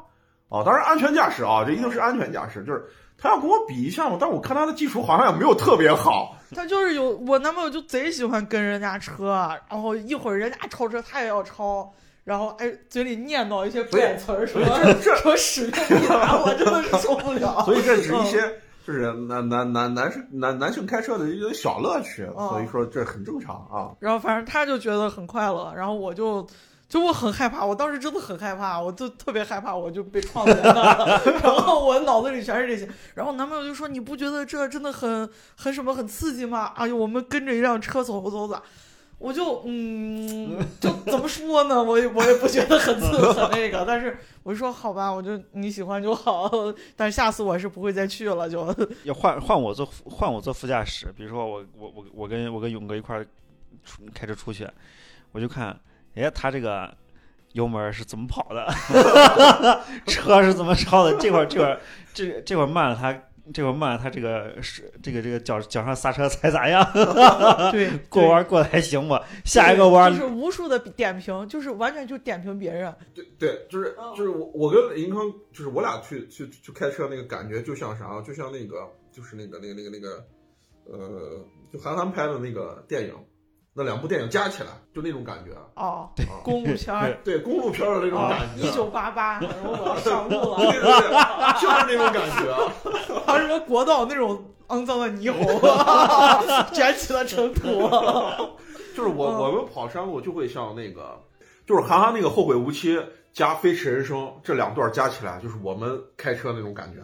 啊，当然安全驾驶啊，这一定是安全驾驶，就是他要跟我比一下嘛。但我看他的技术好像也没有特别好。他就是有我男朋友就贼喜欢跟人家车，然后一会儿人家超车他也要超，然后哎嘴里念叨一些怪词儿，什么这这 说使命必达，我真的是受不了。所以这是一些就是男男男男生男男性开车的一个小乐趣，哦所以说这很正常啊。然后反正他就觉得很快乐，然后我就就我很害怕，我当时真的很害怕，我就特别害怕我就被撞在那儿了，然后我脑子里全是这些。然后男朋友就说：“你不觉得这真的很很什么很刺激吗？哎呦，我们跟着一辆车走走走。”我就嗯，就怎么说呢？我也我也不觉得很自 很那个，但是我就说好吧，我就你喜欢就好，但是下次我是不会再去了，就要换换我坐换我坐副驾驶，比如说我我我我跟我跟勇哥一块儿出开车出去，我就看，哎，他这个油门是怎么跑的，车是怎么超的，这会儿这会儿这这会儿慢了他。这会儿慢，他这个是这个这个脚脚上刹车踩咋样？对，过弯过得还行吧？下一个弯就是无数的点评，就是完全就点评别人。对对，就是就是我我跟林康，就是我俩去去去开车那个感觉，就像啥？就像那个就是那个那个那个那个，呃，就韩寒拍的那个电影。那两部电影加起来就那种感觉哦，对，公路片儿，对公路片儿的那种感觉。一九八八，然后我要上路了，对对对，就是那种感觉。还有什么国道那种肮脏的霓虹，卷起了尘土。就是我我们跑山路就会像那个，就是韩寒那个《后会无期》加《飞驰人生》这两段加起来，就是我们开车那种感觉。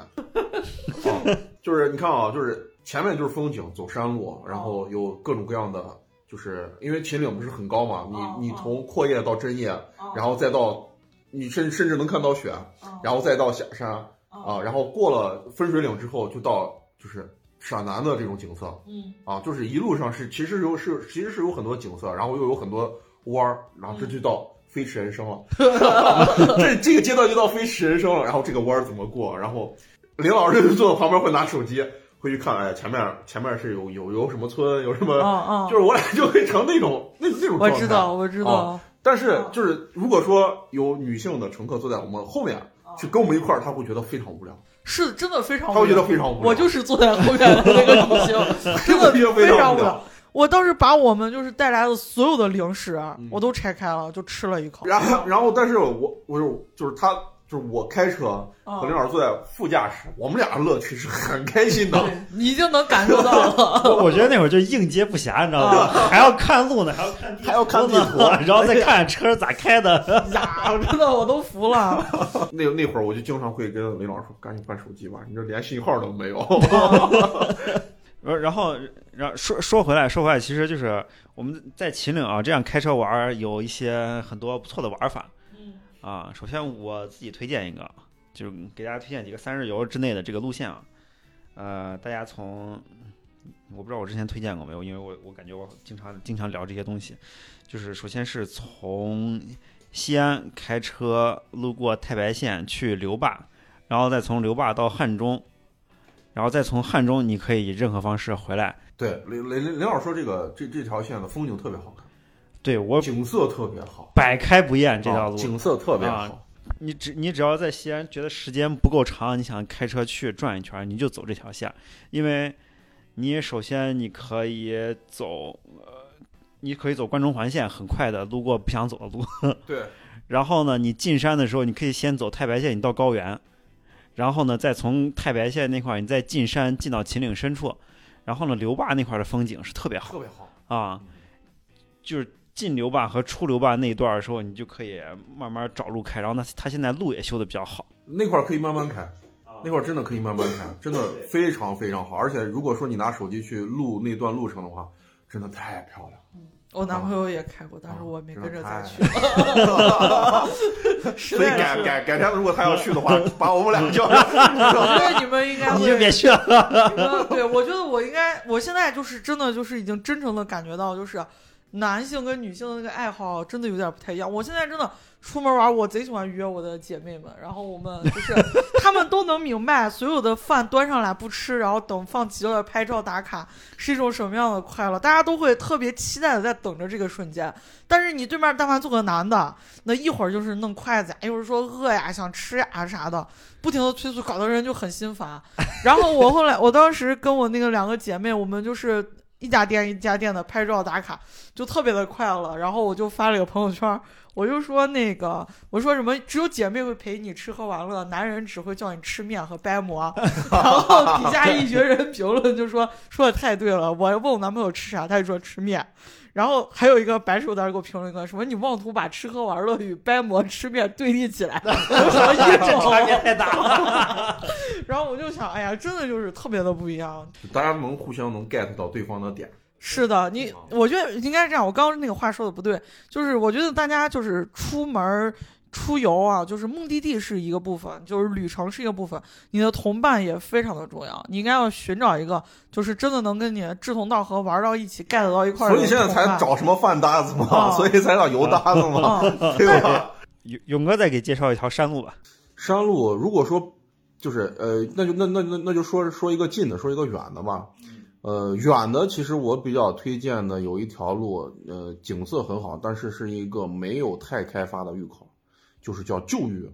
就是你看啊，就是前面就是风景，走山路，然后有各种各样的。就是因为秦岭不是很高嘛，你你从阔叶到针叶，然后再到你甚甚至能看到雪，然后再到下山啊，然后过了分水岭之后就到就是陕南的这种景色，嗯。啊，就是一路上是其实有是其实是有很多景色，然后又有很多弯儿，然后这就到飞驰人生了，这这个阶段就到飞驰人生了，然后这个弯儿怎么过，然后林老师就坐在旁边会拿手机。会去看，哎，前面前面是有有有什么村，有什么，就是我俩就会成那种那 那种状态。我知道，我知道。但是就是如果说有女性的乘客坐在我们后面，去跟我们一块儿，他会觉得非常无聊。是真的非常，他会觉得非常无聊。我就是坐在后面的那个女性，真的非常无聊。我当时把我们就是带来的所有的零食，我都拆开了，就吃了一口。然后，然后，但是我我就就是他。就是我开车，和林老师坐在副驾驶，我们俩的乐趣是很开心的。你就能感受到了。我觉得那会儿就应接不暇，你知道吗？还要看路呢，还要看还要看地图，然后再看看车是咋开的。呀，真的我都服了。那那会儿我就经常会跟林老师说：“赶紧换手机吧，你这连信号都没有。”然后，然后说说回来，说回来，其实就是我们在秦岭啊，这样开车玩有一些很多不错的玩法。啊，首先我自己推荐一个，就是给大家推荐几个三日游之内的这个路线啊。呃，大家从我不知道我之前推荐过没有，因为我我感觉我经常经常聊这些东西。就是首先是从西安开车路过太白县去留坝，然后再从留坝到汉中，然后再从汉中你可以以任何方式回来。对，林林林老师说这个这这条线的风景特别好看。对我景色特别好，百开不厌这条路，景色特别好。你只你只要在西安觉得时间不够长，你想开车去转一圈，你就走这条线，因为你首先你可以走，呃，你可以走关中环线，很快的路过不想走的路。对。然后呢，你进山的时候，你可以先走太白线，你到高原，然后呢，再从太白线那块儿你再进山进到秦岭深处，然后呢，刘坝那块的风景是特别好，特别好啊，就是。进流坝和出流坝那一段的时候，你就可以慢慢找路开。然后呢，他现在路也修的比较好，那块可以慢慢开，那块真的可以慢慢开，真的非常非常好。而且如果说你拿手机去录那段路程的话，真的太漂亮。我男朋友也开过，但是我没跟着他去。所以改改改天，如果他要去的话，把我们俩叫上。我觉得你们应该你就别去了。对，我觉得我应该，我现在就是真的就是已经真诚的感觉到，就是。男性跟女性的那个爱好真的有点不太一样。我现在真的出门玩，我贼喜欢约我的姐妹们，然后我们就是她们都能明白，所有的饭端上来不吃，然后等放急了拍照打卡是一种什么样的快乐，大家都会特别期待的在等着这个瞬间。但是你对面但凡做个男的，那一会儿就是弄筷子呀，一会儿说饿呀、想吃呀啥的，不停的催促，搞得人就很心烦。然后我后来，我当时跟我那个两个姐妹，我们就是。一家店一家店的拍照打卡，就特别的快乐。然后我就发了个朋友圈，我就说那个，我说什么，只有姐妹会陪你吃喝玩乐，男人只会叫你吃面和掰馍。然后底下一群人评论就说说的太对了。我问我男朋友吃啥，他就说吃面。然后还有一个白手党给我评论一个什么，你妄图把吃喝玩乐与掰馍吃面对立起来，有什么意思？差别太大了。然后我就想，哎呀，真的就是特别的不一样。大家能互相能 get 到对方的点。是的，你我觉得应该是这样。我刚刚那个话说的不对，就是我觉得大家就是出门儿出游啊，就是目的地是一个部分，就是旅程是一个部分，你的同伴也非常的重要。你应该要寻找一个，就是真的能跟你志同道合、玩到一起、get 到一块儿所以现在才找什么饭搭子嘛，啊所以才找油搭子嘛，啊，对吧？勇勇哥再给介绍一条山路吧。山路如果说就是呃，那就那那那那就说说一个近的，说一个远的吧。呃，远的其实我比较推荐的有一条路，呃，景色很好，但是是一个没有太开发的峪口，就是叫旧峪，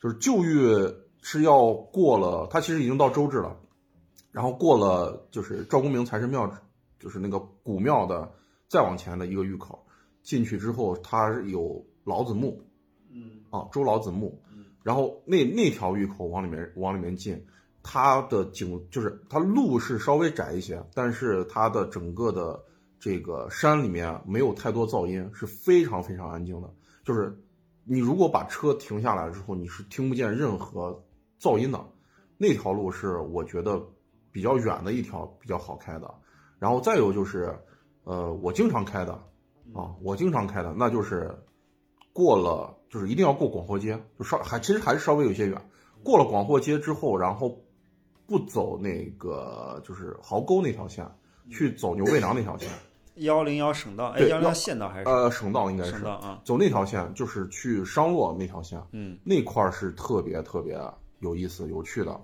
就是旧峪是要过了，它其实已经到周至了，然后过了就是赵公明财神庙，就是那个古庙的再往前的一个峪口，进去之后它有老子墓，嗯啊，周老子墓，然后那那条峪口往里面往里面进，它的景就是它路是稍微窄一些，但是它的整个的这个山里面没有太多噪音，是非常非常安静的。就是你如果把车停下来之后，你是听不见任何噪音的。那条路是我觉得比较远的一条比较好开的。然后再有就是，呃，我经常开的啊，我经常开的，那就是过了，就是一定要过广货街，就稍还其实还是稍微有些远。过了广货街之后，然后不走那个就是壕沟那条线，去走牛背梁那条线，幺零幺省道，哎，对幺零幺幺县道还是？呃，省道应该是。省道啊？走那条线，就是去商洛那条线，嗯，那块儿是特别特别有意思、有趣的。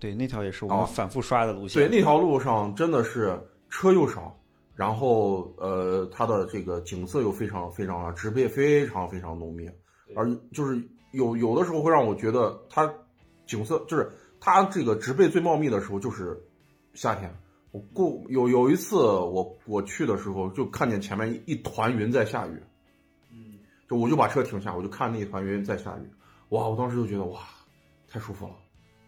对，那条也是我哦们反复刷的路线。对，那条路上真的是车又少，然后呃，它的这个景色又非常非常啊，植被非常非常浓密，而就是有有的时候会让我觉得它景色就是它这个植被最茂密的时候就是夏天。我过有有一次我我去的时候就看见前面一一团云在下雨，嗯，就我就把车停下，我就看那一团云在下雨，哇！我当时就觉得哇，太舒服了，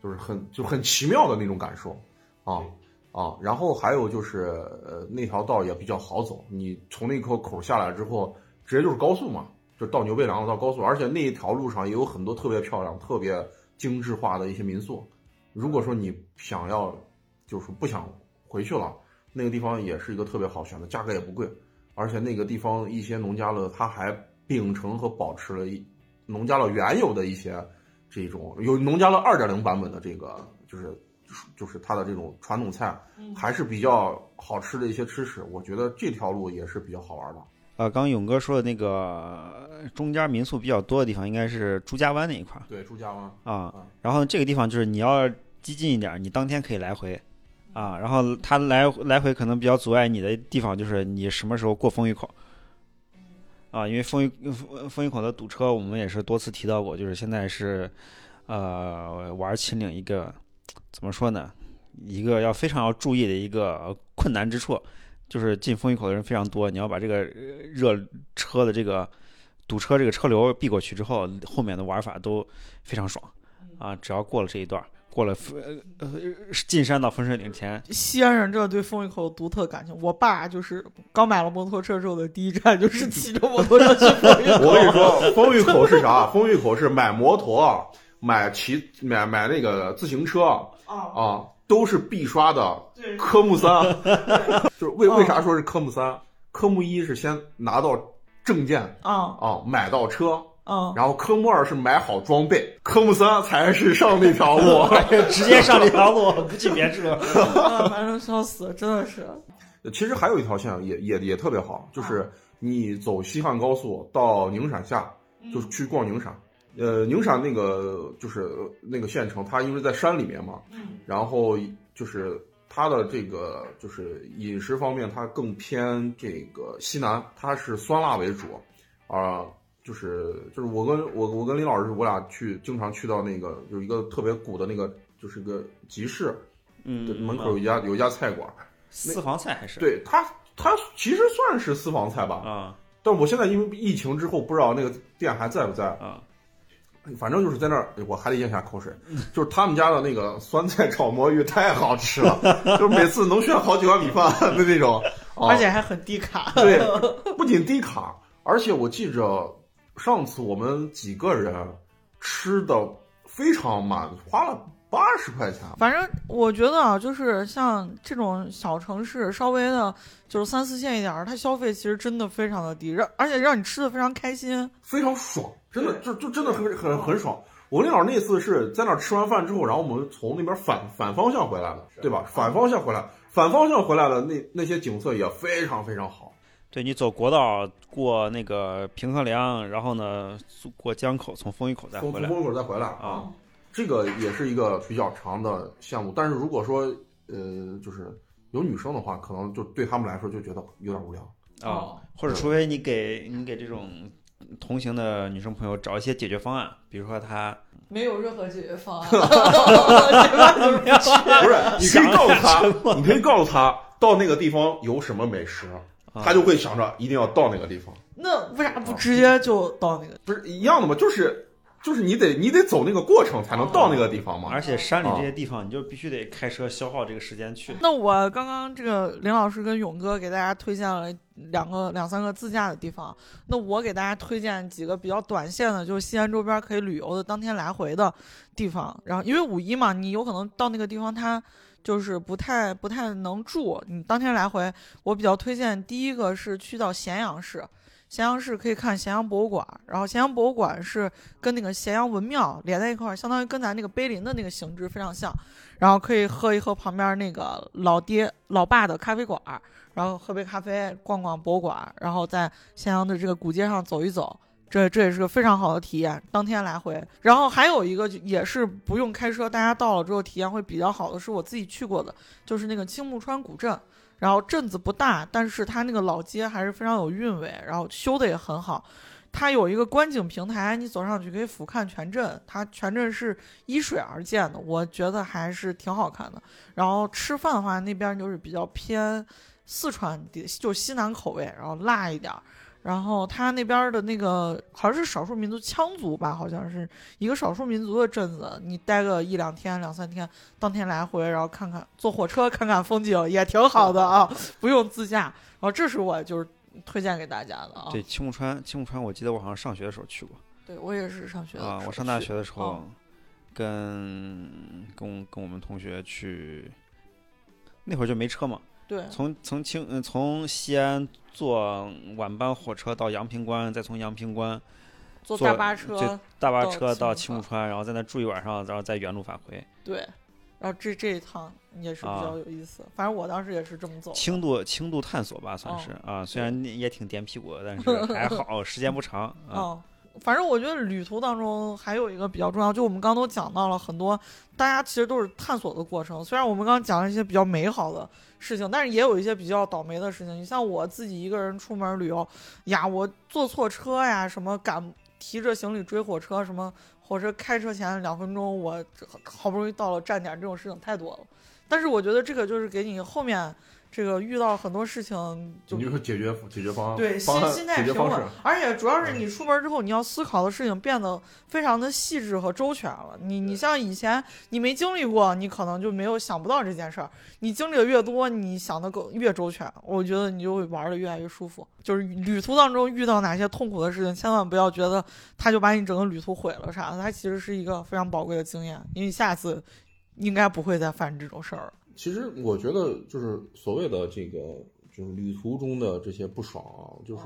就是很就很奇妙的那种感受啊啊！然后还有就是呃那条道也比较好走，你从那口口下来之后，直接就是高速嘛，就到牛背梁到高速，而且那一条路上也有很多特别漂亮、特别精致化的一些民宿。如果说你想要就是不想回去了，那个地方也是一个特别好选的，价格也不贵。而且那个地方一些农家乐，它还秉承和保持了一农家乐原有的一些这种有农家乐二点零版本的这个，就是就是它的这种传统菜，还是比较好吃的一些吃食。我觉得这条路也是比较好玩的。呃，刚刚勇哥说的那个呃中间民宿比较多的地方，应该是朱家湾那一块儿对，朱家湾啊嗯。然后这个地方就是你要激进一点，你当天可以来回啊。然后它来来回可能比较阻碍你的地方就是你什么时候过风雨口啊，因为风雨风风雨口的堵车，我们也是多次提到过，就是现在是呃玩秦岭一个怎么说呢，一个要非常要注意的一个困难之处。就是进风雨口的人非常多，你要把这个热车的这个堵车这个车流避过去之后，后面的玩法都非常爽啊！只要过了这一段，过了呃呃进山到分水岭前，西安人这对风雨口有独特感情。我爸就是刚买了摩托车之后的第一站就是骑着摩托车去风雨口。我跟你说，风雨口是啥？风雨口是买摩托、买骑、买买那个自行车啊，啊，都是必刷的，科目三。就是为哦为啥说是科目三？科目一是先拿到证件啊啊，买到车，啊，然后科目二是买好装备，科目三才是上那条路。直接上那条路，不去别处。啊反正笑死，真的是。其实还有一条线也也也特别好，就是你走西汉高速到宁陕下，就是去逛宁陕。呃，宁陕那个就是那个县城，它因为在山里面嘛，然后就是它的这个就是饮食方面，它更偏这个西南，它是酸辣为主，啊、就是就是我跟我我跟林老师，我俩去经常去到那个有一个特别古的那个就是个集市，嗯，门口有一家有一家菜馆，私房菜还是对它它其实算是私房菜吧，啊但我现在因为疫情之后，不知道那个店还在不在。啊反正就是在那儿，我还得咽下口水。就是他们家的那个酸菜炒魔芋太好吃了，就是每次能炫好几碗米饭的那种。啊、而且还很低卡。对，不仅低卡，而且我记着上次我们几个人吃的非常满，花了八十块钱，反正我觉得啊，就是像这种小城市，稍微的，就是三四线一点儿，它消费其实真的非常的低，让而且让你吃的非常开心。非常爽，真的就就真的很很很爽。我跟李老师那次是在那儿吃完饭之后，然后我们从那边反反方向回来的，对吧？反方向回来，反方向回来的那那些景色也非常非常好。对你走国道过那个平衡梁，然后呢过江口，从风雨口再回来从从。风口再回来啊，这个也是一个比较长的项目。但是如果说呃，就是有女生的话，可能就对他们来说就觉得有点无聊。啊，或者除非你给你给这种同行的女生朋友找一些解决方案，比如说她没有任何解决方案，不是，你可以告诉他，你可以告诉他到那个地方有什么美食，啊他就会想着一定要到那个地方。那为啥不直接就到那个？不是一样的吗？就是就是你得你得走那个过程才能到那个地方嘛。而且山里这些地方，你就必须得开车消耗这个时间去。那我刚刚这个林老师跟勇哥给大家推荐了两个两三个自驾的地方，那我给大家推荐几个比较短线的，就是西安周边可以旅游的当天来回的地方。然后因为五一嘛，你有可能到那个地方它。就是不太不太能住，你当天来回，我比较推荐第一个是去到咸阳市，咸阳市可以看咸阳博物馆，然后咸阳博物馆是跟那个咸阳文庙连在一块儿，相当于跟咱那个碑林的那个形制非常像，然后可以喝一喝旁边那个老爹老爸的咖啡馆，然后喝杯咖啡，逛逛博物馆，然后在咸阳的这个古街上走一走。这这也是个非常好的体验，当天来回。然后还有一个也是不用开车，大家到了之后体验会比较好的，是我自己去过的，就是那个青木川古镇。然后镇子不大，但是它那个老街还是非常有韵味，然后修的也很好。它有一个观景平台，你走上去可以俯瞰全镇，它全镇是依水而建的，我觉得还是挺好看的。然后吃饭的话，那边就是比较偏四川地，就西南口味，然后辣一点儿。然后他那边的那个好像是少数民族羌族吧，好像是一个少数民族的镇子，你待个一两天、两三天，当天来回，然后看看坐火车看看风景也挺好的啊，不用自驾。然后这是我就是推荐给大家的啊。对，青木川，青木川，我记得我好像上学的时候去过对我也是上学的时候啊。我上大学的时去候，跟跟跟我们同学去，那会儿就没车嘛，对从从青嗯从西安坐晚班火车到阳平关，再从阳平关坐坐大巴车就，大巴车到青木川，然后在那住一晚上，然后再原路返回。对，然后这这一趟也是比啊较有意思，反正我当时也是这么走。轻度轻度探索吧，算哦是啊，虽然也挺颠屁股的，但是 还好，时间不长啊。哦，反正我觉得旅途当中还有一个比较重要，就我们刚刚都讲到了很多，大家其实都是探索的过程。虽然我们刚刚讲了一些比较美好的事情，但是也有一些比较倒霉的事情。你像我自己一个人出门旅游呀，我坐错车呀，什么赶提着行李追火车，什么火车开车前两分钟我好不容易到了站点，这种事情太多了。但是我觉得这个就是给你后面这个遇到很多事情就你就说解决解决方案，对，心心态平稳而且主要是你出门之后，你要思考的事情变得非常的细致和周全了。你你像以前你没经历过，你可能就没有想不到这件事儿。你经历的越多，你想的更越周全，我觉得你就会玩的越来越舒服。就是旅途当中遇到哪些痛苦的事情，千万不要觉得它就把你整个旅途毁了啥的，它其实是一个非常宝贵的经验，因为下次应该不会再犯这种事儿了。其实我觉得就是所谓的这个就是旅途中的这些不爽啊，就是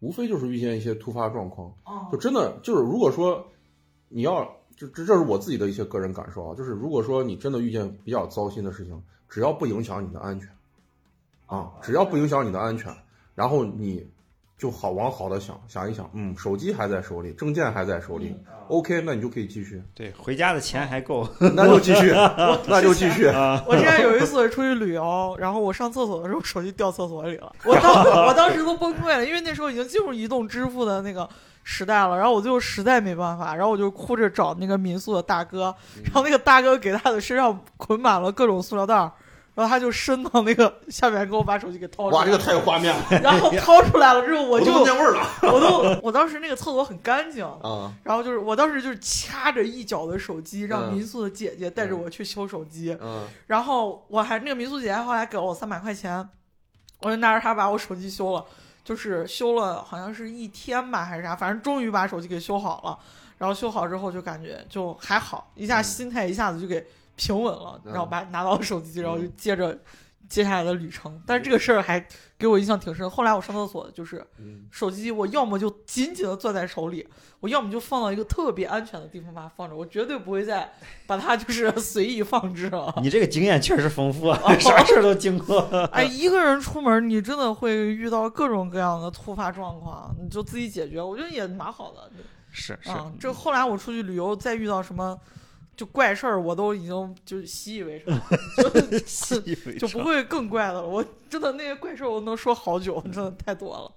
无非就是遇见一些突发状况，哦。就真的就是如果说你要这这这是我自己的一些个人感受啊，就是如果说你真的遇见比较糟心的事情，只要不影响你的安全啊，只要不影响你的安全，然后你就好往好的想想一想，嗯，手机还在手里，证件还在手里、o k 那你就可以继续，对，回家的钱还够 那就继续，那就继续。啊。我之前有一次出去旅游，然后我上厕所的时候手机掉厕所里了，我当我当时都崩溃了，因为那时候已经进入移动支付的那个时代了，然后我最后实在没办法，然后我就哭着找那个民宿的大哥，然后那个大哥给他的身上捆满了各种塑料袋儿。然后他就伸到那个 下面，给我把手机给掏出来哇，这个太有画面了，然后掏出来了之后，我我就都闻见味儿了。我都我当时那个厕所很干净，啊！然后就是我当时就是掐着一脚的手机，让嗯民宿的姐姐带着我去修手机，嗯。然后我还那个民宿姐姐后来给了我三百块钱，我就拿着它把我手机修了，就是修了好像是一天吧还是啥，反正终于把手机给修好了。然后修好之后就感觉就还好，一下嗯。心态一下子就给平稳了，嗯然后把拿到手机，然后就接着接下来的旅程。但是这个事儿还给我印象挺深。后来我上厕所就是嗯，手机，我要么就紧紧的攥在手里，我要么就放到一个特别安全的地方把它放着，我绝对不会再把它就是 随意放置了。你这个经验确实丰富，啊，啥事儿都经过。哎，一个人出门，你真的会遇到各种各样的突发状况，你就自己解决，我觉得也蛮好的。是是，啊，这后来我出去旅游，再遇到什么就怪事儿，我都已经就习以为常了，就习以为常就不会更怪的了。我真的那些怪事儿，我能说好久，真的太多了。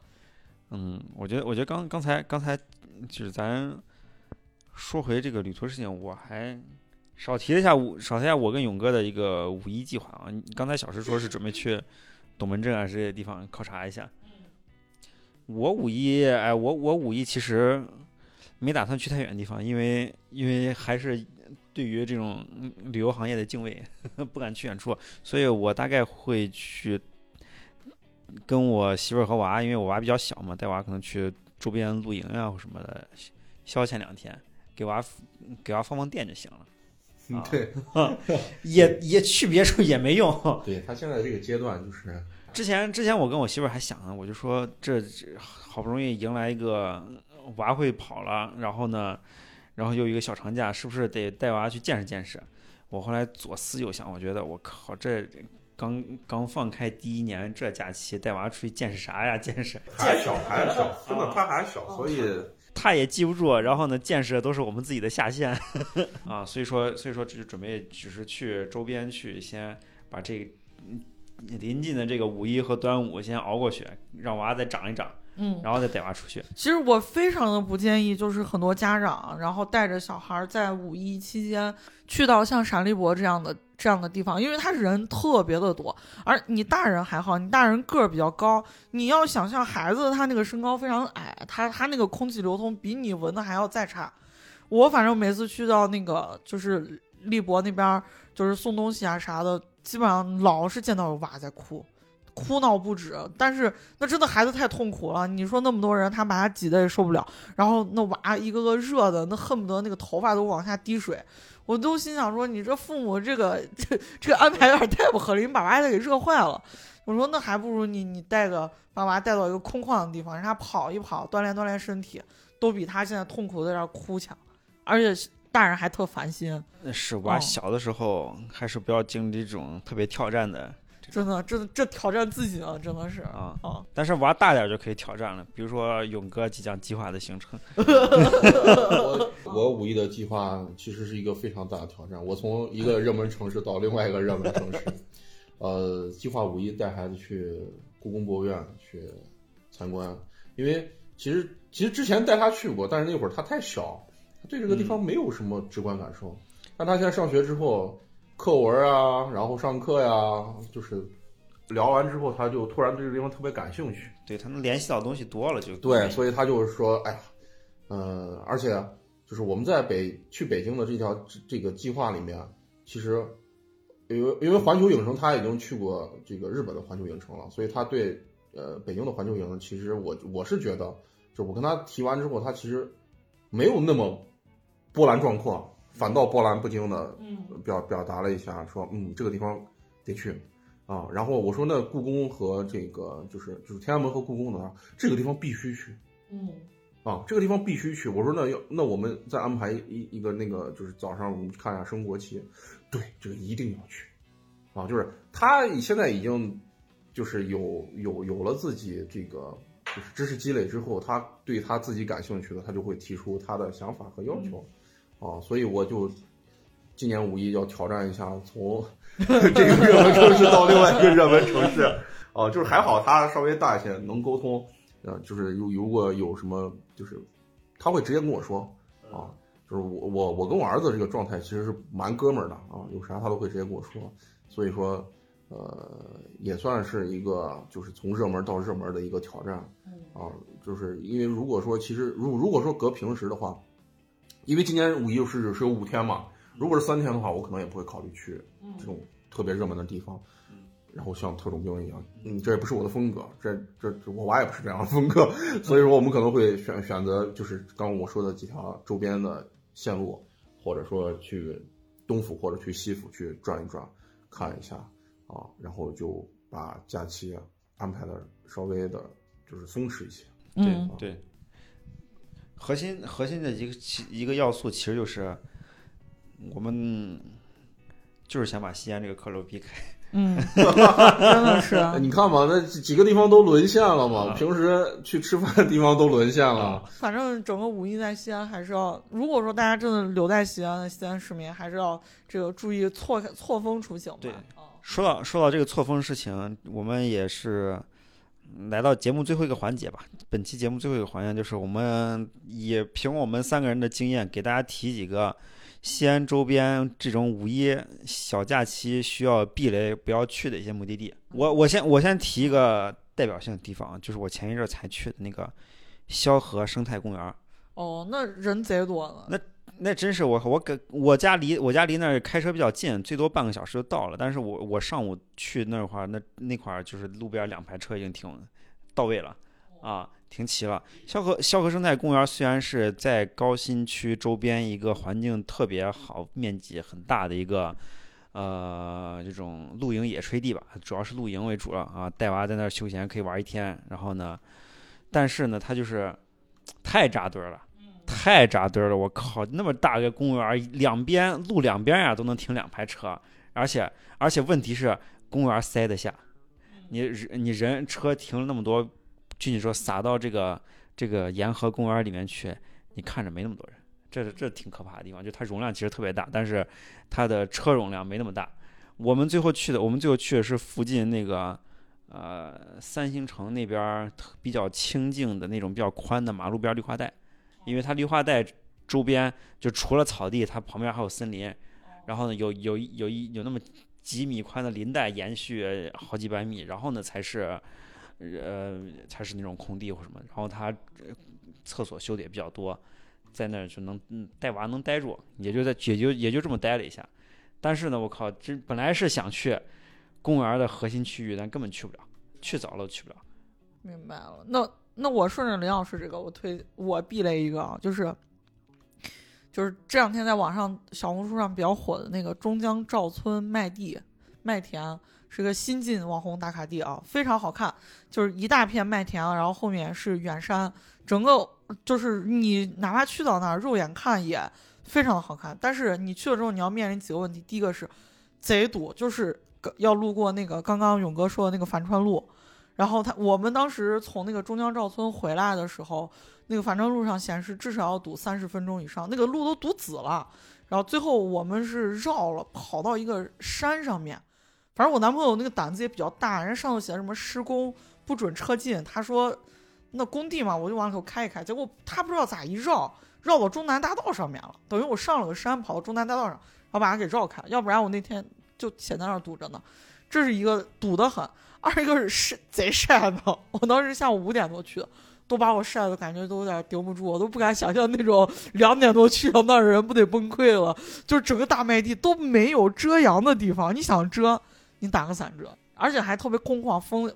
嗯，我觉得，我觉得刚刚才刚才就是咱说回这个旅途事情，我还少提了一下我少提一下我跟勇哥的一个五一计划啊。你刚才小石说是准备去董门镇啊这些地方考察一下。我五一，哎，我我五一其实没打算去太远的地方，因为因为还是对于这种嗯旅游行业的敬畏，不敢去远处，所以我大概会去跟我媳妇儿和娃，因为我娃比较小嘛，带娃可能去周边露营呀、或什么的，消遣两天，给娃给娃放放电就行了。啊对，也也去别处也没用。对他现在这个阶段就是，之前之前我跟我媳妇儿还想呢，我就说这这好不容易迎来一个娃会跑了，然后呢，然后又一个小长假，是不是得带娃去见识见识？我后来左思右想，我觉得我靠，这刚刚放开第一年这假期，带娃出去见识啥呀？见识 还小还小，真的他还小，所以他也记不住，然后呢，见识的都是我们自己的下限 啊，所以说所以说这就准备只是去周边去先把这临近的这个五一和端午先熬过去，让娃再长一长，嗯，然后再带娃出去。其实我非常的不建议，就是很多家长然后带着小孩儿在五一期间去到像陕历博这样的这样的地方，因为他人特别的多，而你大人还好，你大人个儿比较高，你要想象孩子他那个身高非常矮，他他那个空气流通比你闻的还要再差。我反正每次去到那个就是历博那边儿，就是送东西啊啥的，基本上老是见到有娃在哭。哭闹不止，但是那真的孩子太痛苦了。你说那么多人，他把他挤得也受不了，然后那娃一个个热的，那恨不得那个头发都往下滴水。我都心想说，你这父母这个这这个安排有点太不合理，你把娃给热坏了。我说那还不如你你带个把娃带到一个空旷的地方，让他跑一跑，锻炼锻炼身体，都比他现在痛苦的在这儿哭强。而且大人还特烦心，那是娃哦小的时候，还是不要经历这种特别挑战的真的，真的这挑战自己啊，真的是啊。啊。但是玩大点就可以挑战了，比如说勇哥即将计划的行程。我我五一的计划其实是一个非常大的挑战。我从一个热门城市到另外一个热门城市，呃，计划五一带孩子去故宫博物院去参观，因为其实其实之前带他去过，但是那会儿他太小，他对这个地方没有什么直观感受。但他现在上学之后，课文啊，然后上课呀、就是聊完之后，他就突然对这个地方特别感兴趣。对他能联系到东西多了就对，所以他就是说，哎呀，呃，而且就是我们在北去北京的这条这这个计划里面，其实因为因为环球影城他已经去过这个日本的环球影城了，所以他对呃北京的环球影城，其实我我是觉得，就我跟他提完之后，他其实没有那么波澜壮阔，反倒波澜不惊的嗯表表达了一下，说嗯这个地方得去啊。然后我说那故宫和这个就是就是天安门和故宫的话，这个地方必须去嗯啊，这个地方必须去。我说那要那我们再安排一一个那个就是早上我们去看一下升国旗，对，这个一定要去啊。就是他现在已经就是有有有了自己这个就是知识积累之后，他对他自己感兴趣的，他就会提出他的想法和要求。啊，所以我就今年五一要挑战一下，从 这个热门城市到另外一个热门城市，啊，就是还好他稍微大一些，能沟通，呃，就是如如果有什么，就是他会直接跟我说，啊，就是我我我跟我儿子这个状态其实是蛮哥们儿的啊，有啥他都会直接跟我说，所以说，呃，也算是一个就是从热门到热门的一个挑战，啊，就是因为如果说其实如如果说隔平时的话。因为今年五一是是有五天嘛，如果是三天的话，我可能也不会考虑去这种特别热门的地方。然后像特种兵一样，嗯，这也不是我的风格，这这这我娃也不是这样的风格，所以说我们可能会选选择就是刚刚我说的几条周边的线路，或者说去东府或者去西府去转一转，看一下啊，然后就把假期安排的稍微的就是松弛一些。嗯，对，核心核心的一个其一个要素其实就是我们就是想把西安这个客流避开。嗯，真的是，哎你看嘛，那几个地方都沦陷了嘛，啊平时去吃饭的地方都沦陷了。啊反正整个五一在西安还是要，如果说大家真的留在西安的，西安市民还是要这个注意错错峰出行吧。对啊说到说到这个错峰事情，我们也是来到节目最后一个环节吧。本期节目最后一个环节就是我们也凭我们三个人的经验，给大家提几个西安周边这种五一小假期需要避雷不要去的一些目的地。我我先我先提一个代表性的地方，就是我前一阵儿才去的那个萧河生态公园儿。哦，那人贼多呢。那那真是我我给我家离我家离那儿开车比较近，最多半个小时就到了。但是我我上午去那块儿，那那块儿就是路边两排车已经停到位了，啊，停齐了。萧河萧河生态公园虽然是在高新区周边一个环境特别好、面积很大的一个呃这种露营野炊地吧，主要是露营为主了啊，带娃在那儿休闲可以玩一天。然后呢，但是呢，它就是太扎堆儿了。太扎堆了！我靠，那么大个公园，两边路两边呀都能停两排车，而且而且问题是公园塞得下，你你人车停了那么多，据你说撒到这个这个沿河公园里面去，你看着没那么多人，这是这挺可怕的地方，就它容量其实特别大，但是它的车容量没那么大。我们最后去的，我们最后去的是附近那个呃三星城那边比较清静的那种比较宽的马路边绿化带。因为它绿化带周边就除了草地，它旁边还有森林，然后呢有有一有一有那么几米宽的林带延续好几百米，然后呢才是呃才是那种空地或什么，然后它呃厕所修的也比较多，在那儿就能嗯带娃能待住，也就在也就也就这么待了一下，但是呢我靠，这本来是想去公园的核心区域，但根本去不了，去早了都去不了。明白了，那那我顺着林老师这个，我推我避雷一个啊，就是就是这两天在网上小红书上比较火的那个中江赵村麦地麦田，是个新晋网红打卡地啊，非常好看，就是一大片麦田，然后后面是远山，整个就是你哪怕去到那儿，肉眼看也非常的好看，但是你去了之后，你要面临几个问题，第一个是贼堵，就是要路过那个刚刚勇哥说的那个樊川路。然后他，我们当时从那个中江赵村回来的时候，那个反正路上显示至少要堵三十分钟以上，那个路都堵紫了。然后最后我们是绕了，跑到一个山上面。反正我男朋友那个胆子也比较大，人家上头写什么施工不准车进，他说那工地嘛，我就往里头开一开。结果他不知道咋一绕，绕到中南大道上面了，等于我上了个山，跑到中南大道上，然后把它给绕开。要不然我那天就显在那儿堵着呢。这是一个堵得很。二一个是晒贼晒的，我当时下午五点多去的，都把我晒的感觉都有点顶不住，我都不敢想象那种两点多去到那儿人不得崩溃了。就是整个大麦地都没有遮阳的地方，你想遮，你打个伞遮，而且还特别空旷，风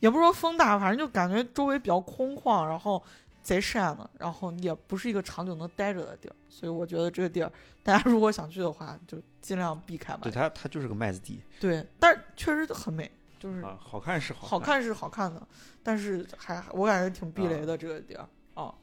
也不是说风大，反正就感觉周围比较空旷，然后贼晒呢，然后也不是一个长久能待着的地儿，所以我觉得这个地儿大家如果想去的话，就尽量避开吧对。它它就是个麦子地对，但是确实很美。就是啊，好看是好好看是好看的，但是还我感觉挺避雷的这个地儿啊。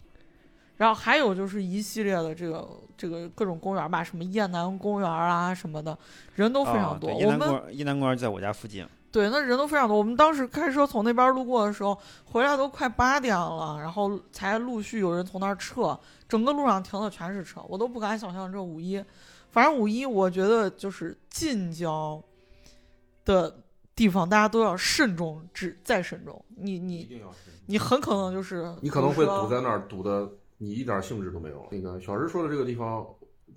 然后还有就是一系列的这个这个各种公园吧，什么雁南公园啊什么的，人都非常多。啊、我们公园雁南公园在我家附近。对，那人都非常多。我们当时开车从那边路过的时候，回来都快八点了，然后才陆续有人从那儿撤，整个路上停的全是车，我都不敢想象这五一。反正五一，我觉得就是近郊的。地方大家都要慎重，只再慎重。你你你很可能就是你可能会堵在那儿，堵的你一点兴致都没有。那个小石说的这个地方，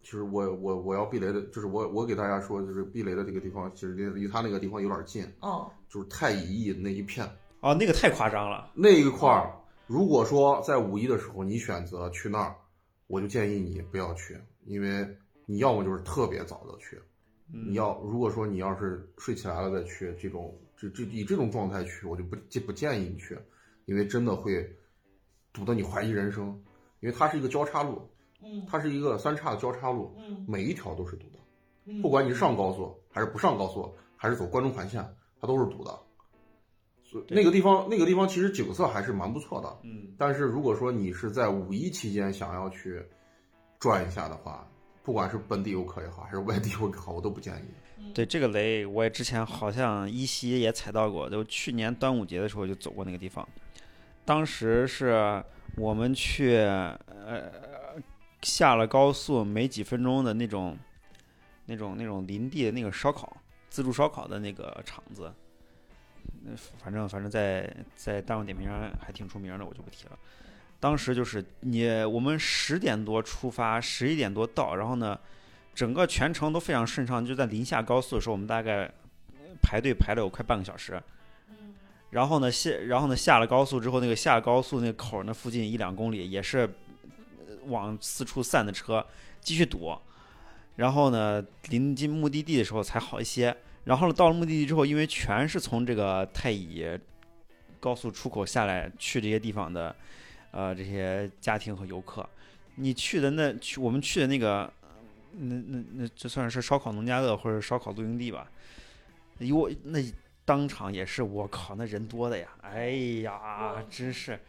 其实我我我要避雷的，就是我我给大家说，就是避雷的这个地方，其实离离他那个地方有点近。嗯，就是太乙驿那一片。哦，那个太夸张了。那一块儿，如果说在五一的时候你选择去那儿，我就建议你不要去，因为你要么就是特别早的去。你要如果说你要是睡起来了再去，这种这这以这种状态去，我就不建不建议你去，因为真的会堵得你怀疑人生，因为它是一个交叉路，嗯它是一个三岔的交叉路，嗯每一条都是堵的，嗯不管你是上高速还是不上高速，还是走关中环线，它都是堵的。所以那个地方，那个地方其实景色还是蛮不错的。嗯，但是如果说你是在五一期间想要去转一下的话，不管是本地游客也好，还是外地游客也好，我都不建议。对这个雷，我也之前好像依稀也踩到过，就去年端午节的时候就走过那个地方。当时是我们去呃下了高速没几分钟的那种那种那种林地的那个烧烤自助烧烤的那个场子，那反正反正在在大众点评上还挺出名的，我就不提了。当时就是你我们十点多出发，十一点多到，然后呢，整个全程都非常顺畅。就在临下高速的时候，我们大概排队排了有快半个小时。然后呢下，然后呢下了高速之后，那个下高速那个口儿那附近一两公里也是呃往四处散的车，继续堵。然后呢，临近目的地的时候才好一些。然后呢，到了目的地之后，因为全是从这个太乙高速出口下来去这些地方的，呃，这些家庭和游客，你去的那去我们去的那个，那那那这算是烧烤农家乐或者烧烤露营地吧？有那当场也是，我靠，那人多的呀！哎呀，真是，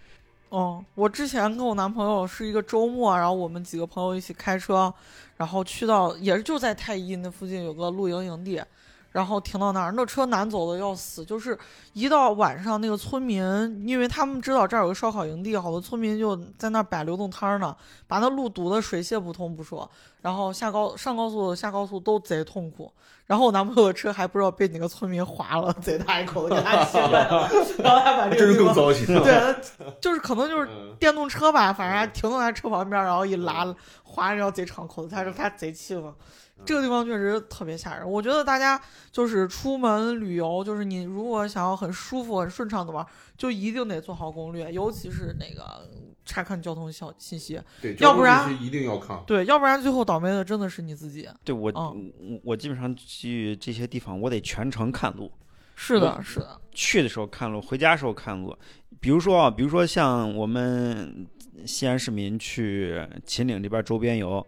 哦，我之前跟我男朋友是一个周末，然后我们几个朋友一起开车，然后去到也是就在太医那附近有个露营营地，然后停到那儿，那车难走的要死，就是一到晚上那个村民，因为他们知道这儿有个烧烤营地，好多村民就在那儿摆流动摊儿呢，把那路堵得水泄不通不说，然后下高上高速下高速都贼痛苦。然后我男朋友的车还不知道被哪个村民划了，贼大一口子给他骑过来了，然后他把这真是个更糟心。对，就是可能就是嗯电动车吧，反正还停到他车旁边，然后一拉划一条贼长口子，他说他贼气愤。这个地方确实特别吓人，我觉得大家就是出门旅游，就是你如果想要很舒服、很顺畅的玩，就一定得做好攻略，尤其是那个查看交通消信息，对，要不然一定要看。对，要不然最后倒霉的真的是你自己。对我、嗯我我基本上去这些地方，我得全程看路。是的，是的，去的时候看路，回家时候看路。比如说啊，比如说像我们西安市民去秦岭这边周边游，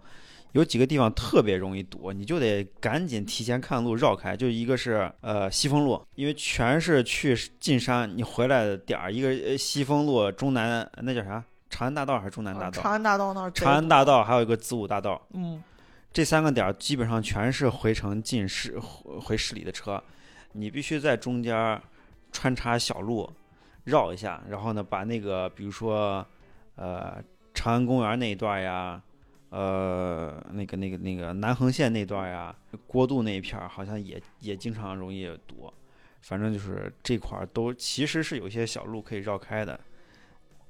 有几个地方特别容易堵，你就得赶紧提前看路绕开。就一个是呃西风路，因为全是去进山，你回来的点儿，一个呃西风路、中南那叫啥？长安大道还是中南大道？长安大道那儿长安大道还有一个子午大道，嗯，这三个点儿基本上全是回城进市回回市里的车，你必须在中间儿穿插小路绕一下，然后呢把那个比如说呃长安公园那一段呀，呃那个那个那个南横线那段呀，过渡那一片儿好像也也经常容易堵，反正就是这块儿都其实是有一些小路可以绕开的。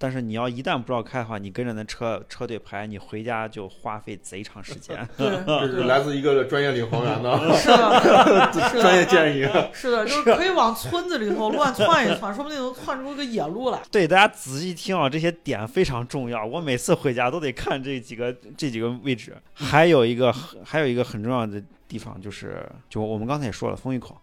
但是你要一旦不知道开的话，你跟着那车车队排，你回家就花费贼长时间。对，这是来自一个专业领航员的是的，专业建议。是的，就是可以往村子里头乱窜一窜，说不定能窜出个野路来。对，大家仔细听啊，这些点非常重要。我每次回家都得看这几个这几个位置。还有一个还有一个很重要的地方就是，就我们刚才也说了，风峪口，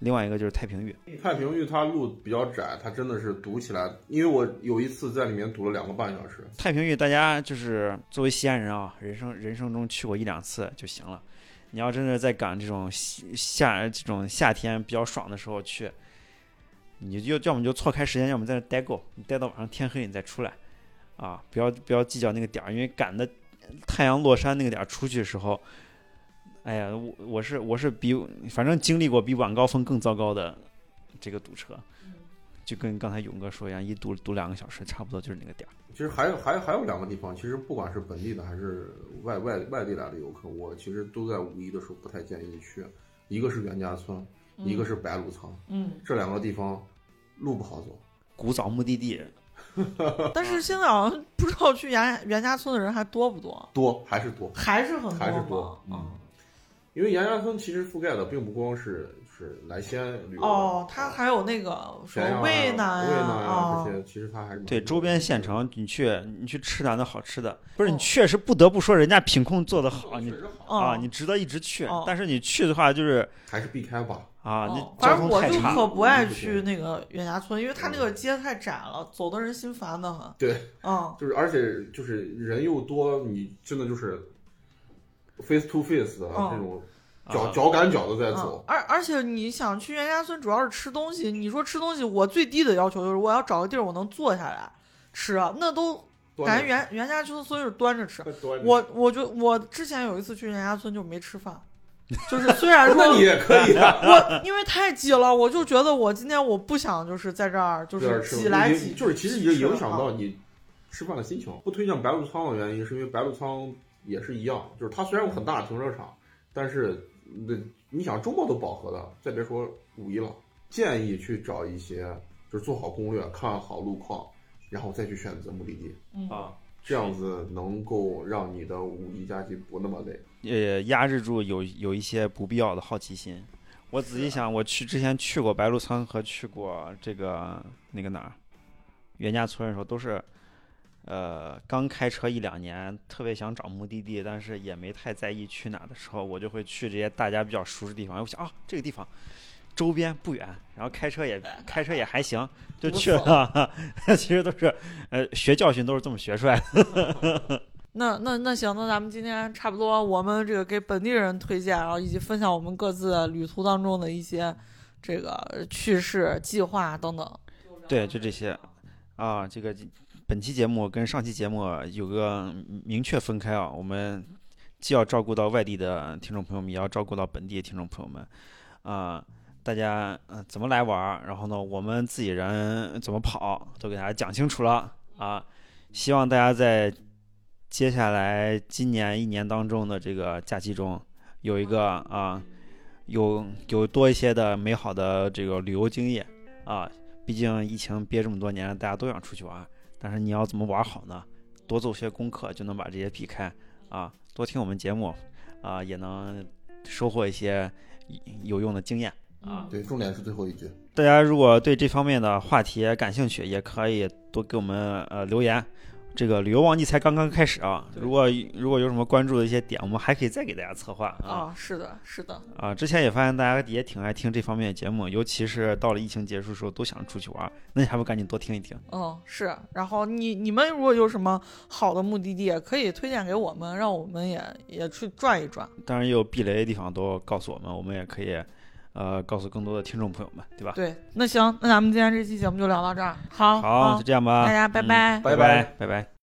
另外一个就是太平峪。太平峪它路比较窄，它真的是堵起来。因为我有一次在里面堵了两个半小时。太平峪，大家就是作为西安人啊，人生人生中去过一两次就行了。你要真的在赶这种夏这种夏天比较爽的时候去，你就要么就错开时间，要么在那待够，你待到晚上天黑你再出来，啊，不要不要计较那个点儿，因为赶的太阳落山那个点儿出去的时候，哎呀，我我是我是比反正经历过比晚高峰更糟糕的这个堵车，就跟刚才勇哥说一样，一堵堵两个小时，差不多就是那个点儿。其实还有还有还有两个地方，其实不管是本地的还是外外外地来的游客，我其实都在五一的时候不太建议你去。一个是袁家村，一个是白鹿仓，嗯，这两个地方路不好走。古早目的地，但是现在好像不知道去袁袁家村的人还多不多，多还是多，还是很多还是多？嗯，因为严家村其实覆盖的并不光是是来西安旅游。哦，它还有那个什咸阳啊、么渭南渭南呀，啊这哦，些，其实它还是对周边县城，你去你去吃点那好吃的，不是哦你确实不得不说人家品控做的好，你啊哦你值得一直去哦。但是你去的话就是还是避开吧。啊，哦你交反正我就通太差。可不爱去那个袁家村，因为它那个街太窄了，走的人心烦的很。对，嗯，就是而且就是人又多，你真的就是 face to face 的哦这种脚、啊脚赶脚的在嗯走，。而而且你想去袁家村，主要是吃东西。你说吃东西，我最低的要求就是我要找个地儿我能坐下来吃，啊那都感觉袁袁家村所以是端着吃。着我我就我之前有一次去袁家村就没吃饭，就是虽然 说那你也可以啊，我因为太挤了，我就觉得我今天我不想就是在这儿就是挤来挤去，就是其实也影响啊到你吃饭的心情。不推荐白鹿仓的原因是因为白鹿仓也是一样，就是它虽然有很大的停车场，但是那你想周末都饱和的，再别说五一了。建议去找一些就是做好攻略、看好路况，然后再去选择目的地，嗯啊，这样子能够让你的五一假期不那么累。也压制住有有一些不必要的好奇心。我仔细想，我去之前去过白鹿仓和去过这个那个哪儿袁家村的时候，都是呃刚开车一两年，特别想找目的地，但是也没太在意去哪儿的时候，我就会去这些大家比较熟悉的地方。我想啊，这个地方周边不远，然后开车也 开车也还行，就去了。其实都是呃学教训都是这么学出来的。那那那行，那咱们今天差不多，我们这个给本地人推荐，然后以及分享我们各自旅途当中的一些这个趣事、计划等等。对，就这些啊。这个本期节目跟上期节目有个明确分开啊，我们既要照顾到外地的听众朋友们，也要照顾到本地的听众朋友们啊。大家呃怎么来玩，然后呢，我们自己人怎么跑，都给大家讲清楚了啊。希望大家在接下来今年一年当中的这个假期中，有一个啊，有有多一些的美好的这个旅游经验啊。毕竟疫情憋这么多年，大家都想出去玩，但是你要怎么玩好呢？多做些功课就能把这些避开啊！多听我们节目啊，也能收获一些有用的经验啊。对，重点是最后一句。大家如果对这方面的话题感兴趣，也可以多给我们呃留言。这个旅游旺季才刚刚开始啊，如果如果有什么关注的一些点，我们还可以再给大家策划啊。啊，是的，是的，啊，之前也发现大家也挺爱听这方面的节目，尤其是到了疫情结束的时候，都想出去玩，那你还不赶紧多听一听？嗯，是。然后你你们如果有什么好的目的地，也可以推荐给我们，让我们也也去转一转。当然，也有避雷的地方都告诉我们，我们也可以，呃，告诉更多的听众朋友们，对吧？对，那行，那咱们今天这期节目就聊到这儿。好，好，就这样吧，大家拜嗯拜。拜拜拜拜拜。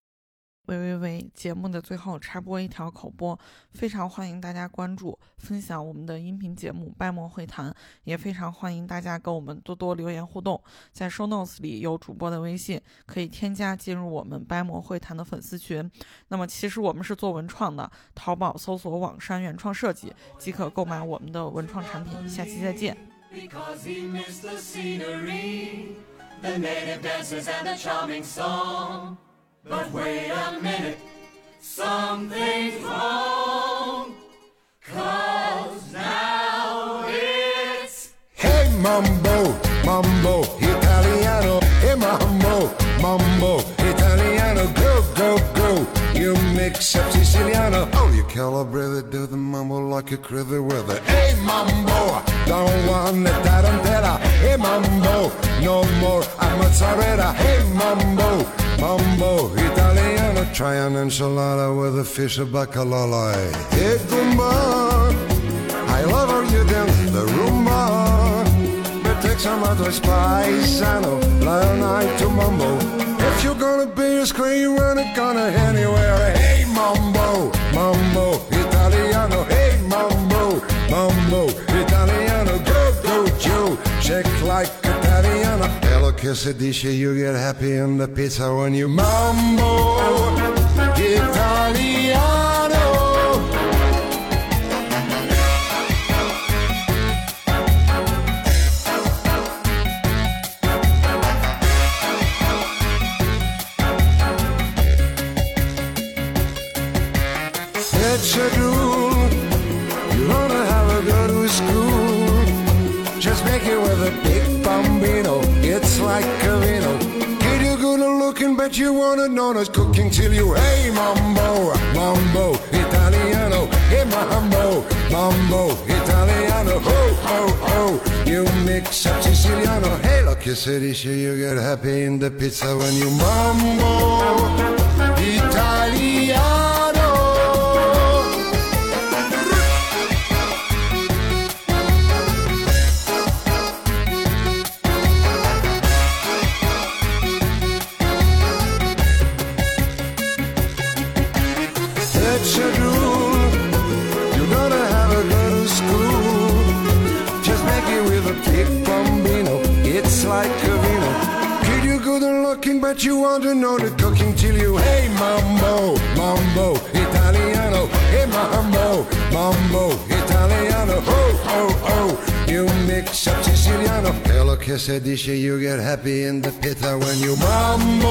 喂喂喂！节目的最后插播一条口播，非常欢迎大家关注、分享我们的音频节目《掰馍会谈》，也非常欢迎大家跟我们多多留言互动。在 show notes 里有主播的微信，可以添加进入我们掰馍会谈的粉丝群。那么其实我们是做文创的，淘宝搜索“网山原创设计”即可购买我们的文创产品。下期再见。Because he. But wait a minute, something's wrong. Cause now it's Hey mambo, mambo, italiano. Hey mambo, mambo, italiano. Go, go, go. You mix up Siciliano. Oh, you calibrate do the mambo like a critter with it. Hey mambo, don't want the tarantella. Hey mambo, no more a mozzarella. Hey mambo, mambo, italiano. Try an enchilada with a fish of bacalao. Hey gumba. I love how you dance the rumba. But take some other spice. I know, learn to mumble. If you're gonna be a run it gonna anywhere. Like Italiano. Hello, quesadilla, you get happy in the pizza when you mambo, Italiano. But you wanna know us cooking till you, hey, mambo, mambo, Italiano, hey, mambo, mambo, Italiano, ho, ho, ho. You mix up Siciliano, hey, look, you say this, you get happy in the pizza when you mambo, Italiano. But you want to know the cooking till you. Hey, mambo, mambo, Italiano. Hey, mambo, mambo, Italiano. Ho, ho, ho. You mix up Siciliano. Hello, che se dice you get happy in the pita when you mambo.